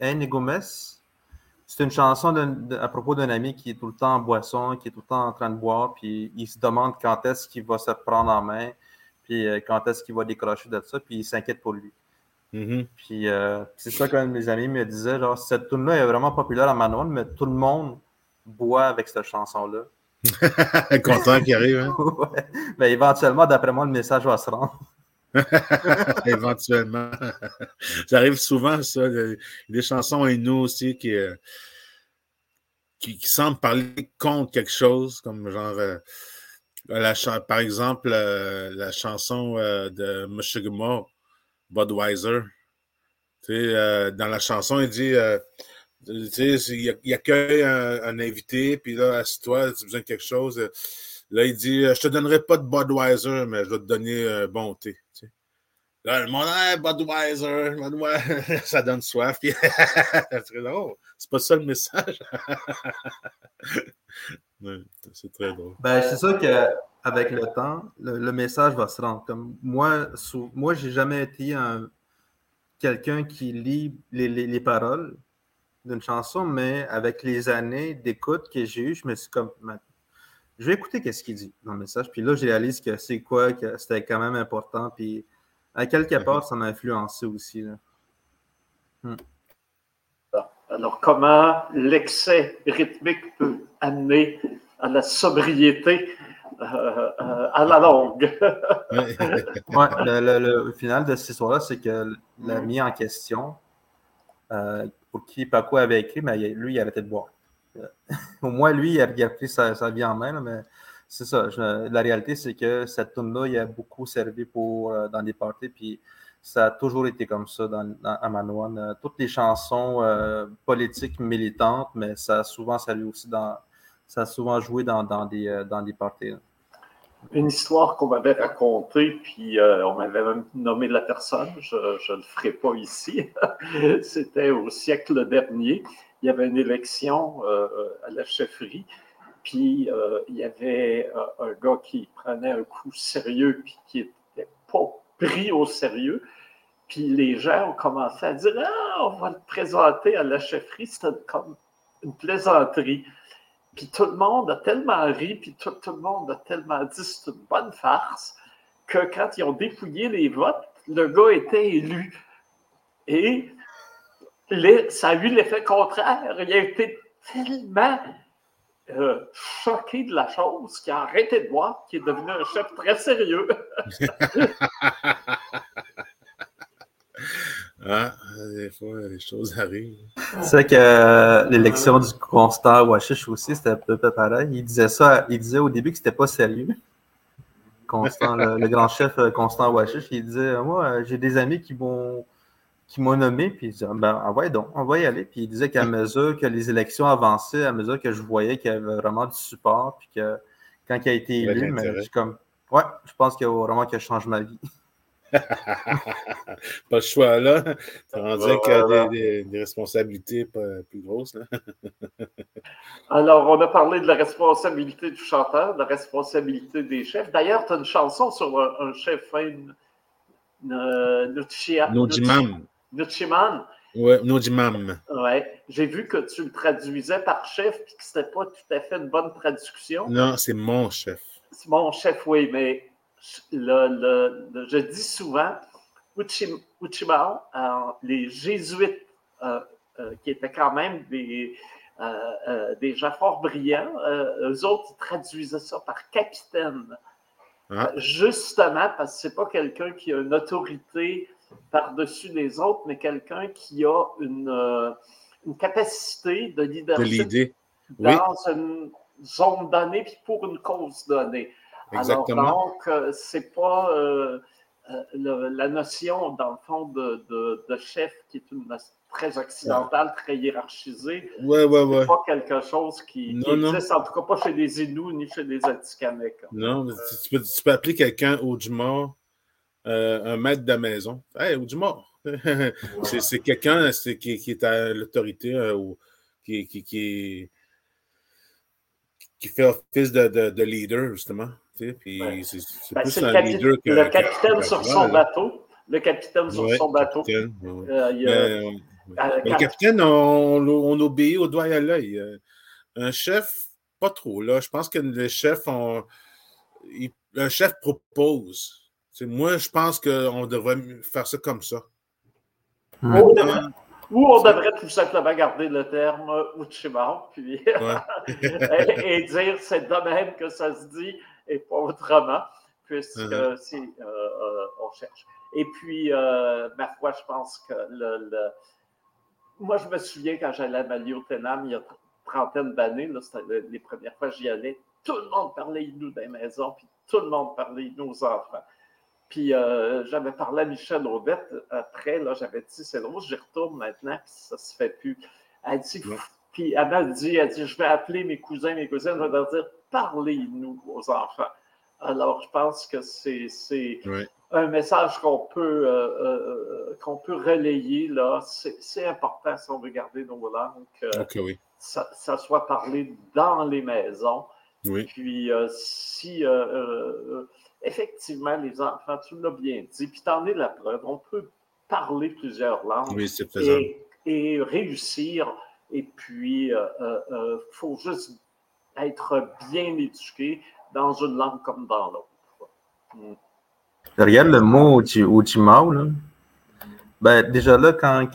[SPEAKER 1] Gomez. C'est une chanson à propos d'un ami qui est tout le temps en boisson, qui est tout le temps en train de boire, puis il se demande quand est-ce qu'il va se prendre en main, puis euh, quand est-ce qu'il va décrocher de ça, puis il s'inquiète pour lui.
[SPEAKER 2] Mm-hmm.
[SPEAKER 1] Puis c'est ça que mes amis me disaient, genre, cette tune-là est vraiment populaire à Manon, mais tout le monde boit avec cette chanson-là.
[SPEAKER 2] Content qu'il arrive. Hein?
[SPEAKER 1] Mais éventuellement, d'après moi, le message va se rendre.
[SPEAKER 2] éventuellement. ça arrive souvent, ça. Des chansons et nous aussi qui, euh, qui, semblent parler contre quelque chose, comme genre. Euh, la, par exemple, euh, la chanson de Mushiguma, Budweiser. Tu sais, dans la chanson, il dit sais, il, accueille un, invité, puis là, assieds-toi, tu as besoin de quelque chose. Là, il dit Je te donnerai pas de Budweiser, mais je vais te donner un sais. Là, le monde, hey, Budweiser, Budweiser, ça donne soif. C'est pas ça le message. c'est très drôle.
[SPEAKER 1] Ben, c'est sûr qu'avec le temps, le, message va se rendre. Comme moi, sous, moi, j'ai jamais été un, quelqu'un qui lit les paroles d'une chanson, mais avec les années d'écoute que j'ai eues, je me suis comme. Je vais écouter qu'est-ce qu'il dit dans le message. Puis là, je réalise que c'est quoi, que c'était quand même important. Puis à quelque part, ça m'a influencé aussi.
[SPEAKER 3] Hmm. Alors, comment l'excès rythmique peut amener à la sobriété euh, euh, à la longue?
[SPEAKER 1] ouais, le, final de cette histoire-là, c'est que l'a mis en question. Euh, qui Paco avait écrit, mais lui, il arrêtait de boire. Euh, au moins, lui, il a, pris sa, vie en main, mais c'est ça. la réalité, c'est que cette tune-là, il a beaucoup servi pour, euh, dans des parties, puis ça a toujours été comme ça dans, à Manoine. Euh, toutes les chansons politiques militantes, mais ça a souvent servi aussi dans. Ça a souvent joué dans, dans des, dans des parties
[SPEAKER 3] une histoire qu'on m'avait racontée, puis euh, on m'avait même nommé la personne, je ne le ferai pas ici. C'était au siècle dernier. Il y avait une élection euh, à la chefferie, puis euh, il y avait un gars qui prenait un coup sérieux, puis qui n'était pas pris au sérieux. Puis les gens ont commencé à dire Ah, on va le présenter à la chefferie. C'était comme une plaisanterie. Puis tout le monde a tellement ri, puis tout, le monde a tellement dit c'est une bonne farce, que quand ils ont dépouillé les votes, le gars était élu. Et ça a eu l'effet contraire. Il a été tellement euh, choqué de la chose, qui a arrêté de boire, qui est devenu un chef très sérieux.
[SPEAKER 2] ah, des fois, les choses arrivent.
[SPEAKER 1] C'est que euh, l'élection du constat Washish aussi, c'était un peu pareil. Il disait ça, il disait au début que c'était pas sérieux. Constant, le, grand chef euh, Constant Washish, il disait Moi, j'ai des amis qui vont qui m'a nommé, puis il disait, ben, ah ouais, donc, on va y aller. Puis il disait qu'à mesure que les élections avançaient, à mesure que je voyais qu'il y avait vraiment du support, puis que quand il a été élu, mais je suis comme, ouais, je pense qu'il y a vraiment qu'il change ma vie.
[SPEAKER 2] pas le choix là. Ça rend dire qu'il y a des, responsabilités plus grosses. Là.
[SPEAKER 3] Alors, on a parlé de la responsabilité du chanteur, de la responsabilité des chefs. D'ailleurs, tu as une chanson sur un, chef, une, euh, Nuchiman.
[SPEAKER 2] Oui, Nojimam.
[SPEAKER 3] Oui. J'ai vu que tu le traduisais par chef et que ce n'était pas tout à fait une bonne traduction.
[SPEAKER 2] Non, c'est mon chef.
[SPEAKER 3] C'est mon chef, oui, mais je dis souvent Uchima, euh, les jésuites, euh, euh, qui étaient quand même des, des gens fort brillants, eux autres ils traduisaient ça par capitaine. Ah. Justement, parce que ce n'est pas quelqu'un qui a une autorité par-dessus les autres, mais quelqu'un qui a une, une, capacité de leadership dans une zone donnée puis pour une cause donnée. Exactement. Alors, donc, euh, c'est pas euh, la notion, dans le fond, de, de, chef qui est une très occidentale, très hiérarchisée.
[SPEAKER 2] Ouais, ouais, ouais.
[SPEAKER 3] C'est pas quelque chose qui, existe, en tout cas pas chez les Inuits ni chez les Atikamekw.
[SPEAKER 2] Non, tu, peux, tu, peux, appeler quelqu'un au euh, un maître de la maison. Hey, mort. c'est quelqu'un qui, qui, est à l'autorité euh, ou qui, qui, qui, fait office de, de, leader, justement. Puis c'est
[SPEAKER 3] ben, plus un leader que. Le capitaine sur son bateau. Le capitaine sur son bateau.
[SPEAKER 2] le capitaine, on, on, obéit au doigt et à l'œil. Euh, un chef, pas trop. Là. Je pense que les chefs ont. un chef propose moi, je pense qu'on devrait faire ça comme ça.
[SPEAKER 3] Ou, on devrait, tout simplement garder le terme Uchiba puis, et, dire c'est de même que ça se dit et pas autrement, puisque uh-huh. si euh, euh, on cherche. Et puis, euh, ma foi, je pense que le, moi, je me souviens quand j'allais à Maliotenam il y a trentaine d'années, c'était les premières fois que j'y allais, tout le monde parlait Inou dans les maisons, puis tout le monde parlait Inou aux enfants. Puis euh, j'avais parlé à Michel Audette après, là, j'avais dit, c'est drôle, j'y retourne maintenant, puis ça se fait plus. Elle dit, puis elle dit, elle dit, je vais appeler mes cousins, mes cousines, je vais leur dire, parlez-nous aux enfants. Alors, je pense que c'est un message qu'on peut, euh, euh, qu'on peut relayer, là. C'est important si on veut garder nos langues.
[SPEAKER 2] que oui.
[SPEAKER 3] ça, ça, soit parlé dans les maisons.
[SPEAKER 2] Oui.
[SPEAKER 3] Puis, si effectivement, les enfants, tu l'as bien dit, puis tu en es la preuve, on peut parler plusieurs langues
[SPEAKER 2] oui,
[SPEAKER 3] et, réussir. Et puis, il euh, euh, euh, faut juste être bien éduqué dans une langue comme dans l'autre.
[SPEAKER 1] Regarde le mot Ujimao, là. Ben, déjà là, quand.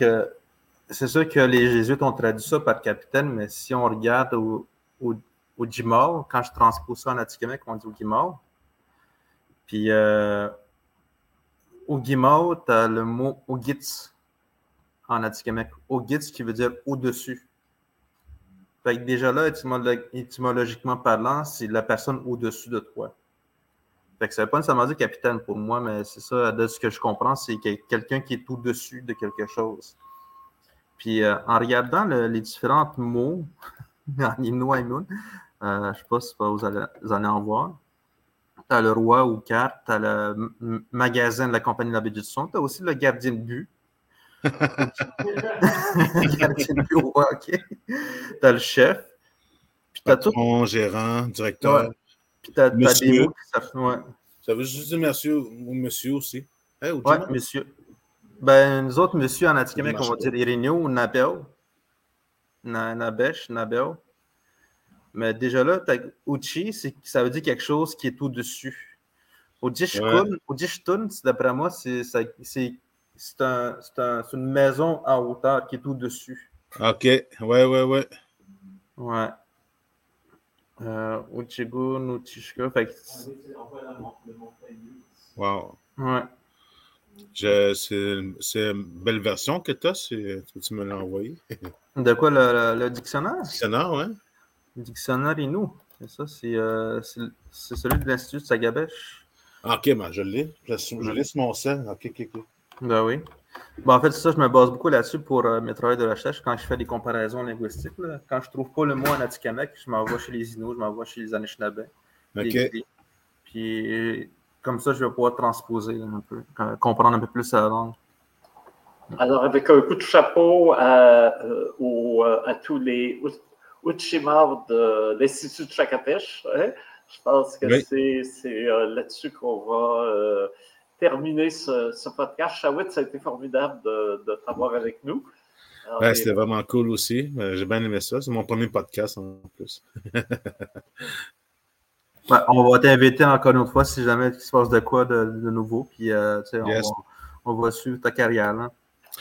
[SPEAKER 1] C'est sûr que les Jésuites ont traduit ça par capitaine, mais si on regarde au, au, quand je transpose ça en Atikamek, on dit Ujimao. Puis, euh, tu as le mot Ogitz en Atikamek. Ogitz qui veut dire au-dessus. Fait que déjà là, étymologiquement parlant, c'est la personne au-dessus de toi. Fait que ça veut pas nécessairement dire capitaine pour moi, mais c'est ça, de ce que je comprends, c'est quelqu'un qui est au-dessus de quelque chose. Puis euh, en regardant les différents mots en Innu euh, je ne sais pas si vous allez, en voir tu as le roi ou carte, tu as le magasin de la compagnie de la baie son, tu as aussi le gardien de but. le gardien de but au hockey. Tu as le chef.
[SPEAKER 2] Puis tu as tout. gérant, directeur.
[SPEAKER 1] Puis tu as, des mots qui
[SPEAKER 2] ça, ouais. ça veut juste dire monsieur ou monsieur aussi.
[SPEAKER 1] Hey, oui, monsieur. Ben, nous autres, monsieur en Atikamek, on va dire Irinio ou Nabel. Nabesh, Nabel. Mais déjà là, Uchi, ça veut dire quelque chose qui est au-dessus. Ojishtun, d'après moi, c'est un, un, une maison en hauteur qui est au-dessus.
[SPEAKER 2] OK. Ouais, ouais, ouais.
[SPEAKER 1] Ouais. Euh. Fait que...
[SPEAKER 2] Wow.
[SPEAKER 1] Ouais.
[SPEAKER 2] Je- C'est c'est une belle version que tu as, tu me l'as envoyé.
[SPEAKER 1] De quoi le, le- le dictionnaire?
[SPEAKER 2] Dictionnaire, ouais.
[SPEAKER 1] Le dictionnaire Inou. C'est ça, c'est euh, c'est- c'est celui de l'Institut de Sagabèche.
[SPEAKER 2] Ah, ok, ben, je l'ai. Je, je l'ai sur mon sel. Ok, ok, ok.
[SPEAKER 1] Ben oui. Bon, en fait, c'est ça, je me base beaucoup là-dessus pour euh, mes travaux de recherche quand je fais des comparaisons linguistiques. là. Quand je trouve pas le mot en Atikamek, je m'envoie chez les Inuits, je m'envoie chez les Anishinaabe.
[SPEAKER 2] Ok.
[SPEAKER 1] Les- Puis, comme ça, je vais pouvoir transposer là, un peu, euh, comprendre un peu plus la langue.
[SPEAKER 3] Alors, avec un coup de chapeau à, euh, aux, à tous les Uchimars de l'Institut de Chakapèche, hein, je pense que
[SPEAKER 2] Oui.
[SPEAKER 3] c'est c'est, euh, là-dessus qu'on va euh, terminer ce, ce podcast. Shawit, ça a été formidable de, de t'avoir avec nous. Et-
[SPEAKER 2] C'était vraiment cool aussi. Euh, J'ai bien aimé ça. C'est mon premier podcast en plus.
[SPEAKER 1] Ouais, on va t'inviter encore une autre fois si jamais il se passe de quoi de, de nouveau. Puis, euh, on,
[SPEAKER 2] Yes.
[SPEAKER 1] va, on va suivre ta carrière. Là.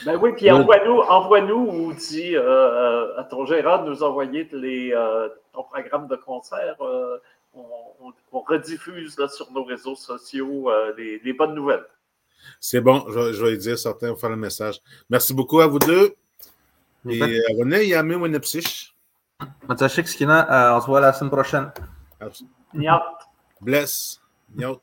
[SPEAKER 3] Ben oui, puis envoie-nous, envoie-nous ou dis euh, euh, à ton gérant de nous envoyer les, euh, ton programme de concert. On, on- on rediffuse là, sur nos réseaux sociaux euh, les, les bonnes nouvelles.
[SPEAKER 2] C'est bon, je, vais- je vais lui dire certains, va faire le message. Merci beaucoup à vous deux. Et euh, René, Yami Winnepsich.
[SPEAKER 1] Mathieu Skina, euh, on se voit la semaine prochaine.
[SPEAKER 2] Bless. Nyot.